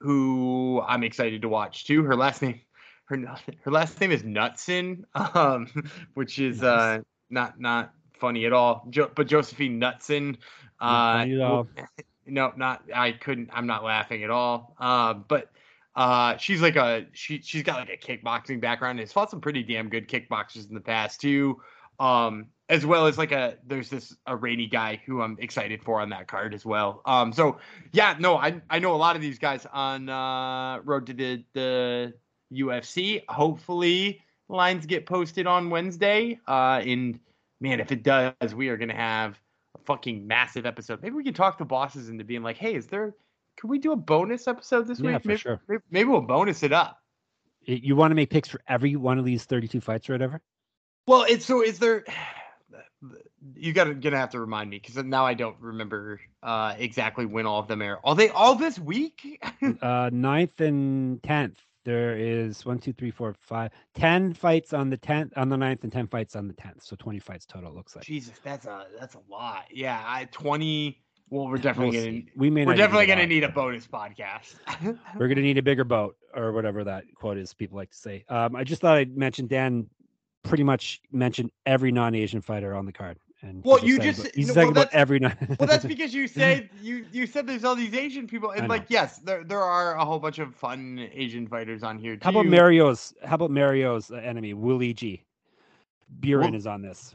who I'm excited to watch too. Her last name, her her last name is Knutsson, um, which is nice. uh, not not funny at all. Jo- but Josefine Knutsson, Uh, funny at all. no, not I couldn't. I'm not laughing at all. Uh, but uh, she's like a she she's got like a kickboxing background. and Has fought some pretty damn good kickboxers in the past too. Um, as well as like a there's this a rainy guy who I'm excited for on that card as well. Um, so yeah, no, I I know a lot of these guys on uh road to the the UFC. Hopefully lines get posted on Wednesday. Uh, and man, if it does, we are gonna have a fucking massive episode. Maybe we can talk the bosses into being like, hey, is there? Can we do a bonus episode this Yeah, week? for maybe, sure. maybe, maybe we'll bonus it up. You want to make picks for every one of these 32 fights or whatever? Well, it's so is there? You gotta gonna have to remind me because now I don't remember uh, exactly when all of them air. Are they all this week? uh, 9th and 10th. There is one, two, three, four, five, 10 fights on the 10th, on the ninth, and 10 fights on the 10th. So 20 fights total, looks like. Jesus, that's a that's a lot. Yeah, I twenty. Well, we're definitely We'll gonna see. We may we're definitely need gonna need a bonus podcast. We're gonna need a bigger boat or whatever that quote is. People like to say. Um, I just thought I'd mention Dan. Pretty much mentioned every non-Asian fighter on the card. And Well, you just- about- he's no, excited well, about every. Non- well, that's because you said you you said there's all these Asian people, and like yes, there there are a whole bunch of fun Asian fighters on here too. How about Mario's? How about Mario's uh, enemy, Luigi? Buren Wel- is on this.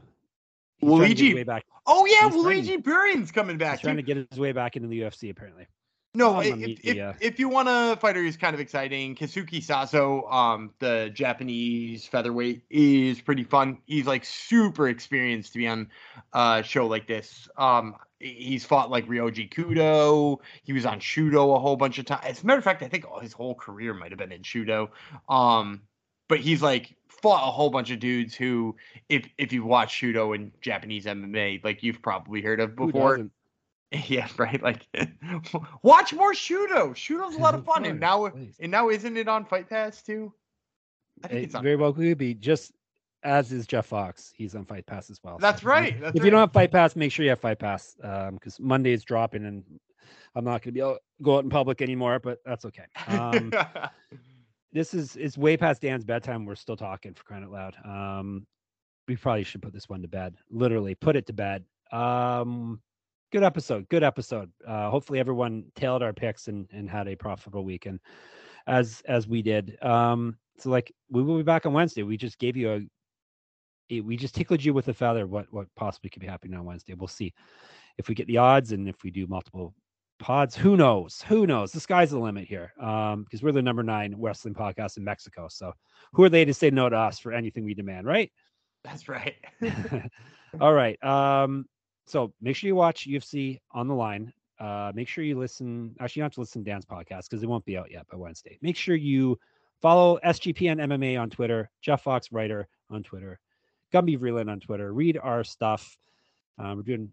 He's trying to get his Luigi- way back. Oh yeah, He's Luigi Burin's coming back. He's trying to get his way back into the UFC. Apparently, No, if, if, meet if, you want a fighter who's kind of exciting, Kazuki Saso, um, the Japanese featherweight, is pretty fun. He's like super experienced to be on a show like this. Um, he's fought like Ryoji Kudo. He was on Shooto a whole bunch of times. As a matter of fact, I think his whole career might have been in Shooto. Um, but he's like fought a whole bunch of dudes who, if if you've watched Shooto and Japanese MMA, like you've probably heard of before. Yeah, right. Like, watch more Shooto. Shooto's a lot of fun, and now please. and now isn't it on Fight Pass too? I think It it's on. very well could be just as is Jeff Fox. He's on Fight Pass as well. That's so- right. That's if right. you don't have Fight Pass, make sure you have Fight Pass because Monday is dropping, and I'm not going to be able to go out in public anymore. But that's okay. Um, this is it's way past Dan's bedtime. We're still talking for crying out loud. Um, we probably should put this one to bed. Literally, put it to bed. Um, good episode. Good episode. Uh, hopefully, everyone tailed our picks and and had a profitable weekend, as as we did. Um, so like we will be back on Wednesday. We just gave you a. We just tickled you with a feather. What what possibly could be happening on Wednesday? We'll see if we get the odds and if we do multiple pods. Who knows? Who knows? The sky's the limit here. Um, because we're the number nine wrestling podcast in Mexico. So who are they to say no to us for anything we demand, right? That's right. All right. Um, so make sure you watch UFC on the line. Uh, make sure you listen. Actually, you have to listen to Dan's podcast because it won't be out yet by Wednesday. Make sure you follow SGPN MMA on Twitter, Jeff Fox Writer on Twitter, Gumby Vreeland on Twitter. Read our stuff. Um, we're doing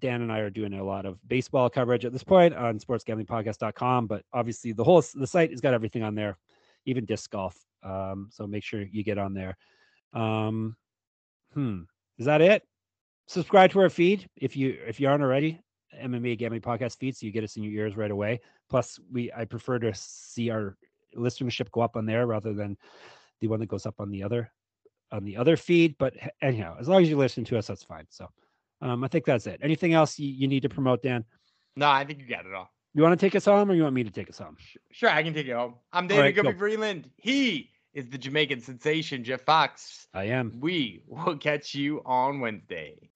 Dan and I are doing a lot of baseball coverage at this point on sportsgamblingpodcast.com, but obviously the whole the site has got everything on there, even disc golf. Um, so make sure you get on there. Um, hmm, is that it? Subscribe to our feed if you if you aren't already. MMA Gambling Podcast feed, so you get us in your ears right away. Plus, we I prefer to see our listenership go up on there rather than the one that goes up on the other on the other feed. But anyhow, as long as you listen to us, that's fine. So um, I think that's it. Anything else you, you need to promote, Dan? no, I think you got it all. You want to take us home, or you want me to take us home? Sure, I can take it home. I'm David right, go. Vreeland. He is the Jamaican sensation, Jeff Fox. I am. We will catch you on Wednesday.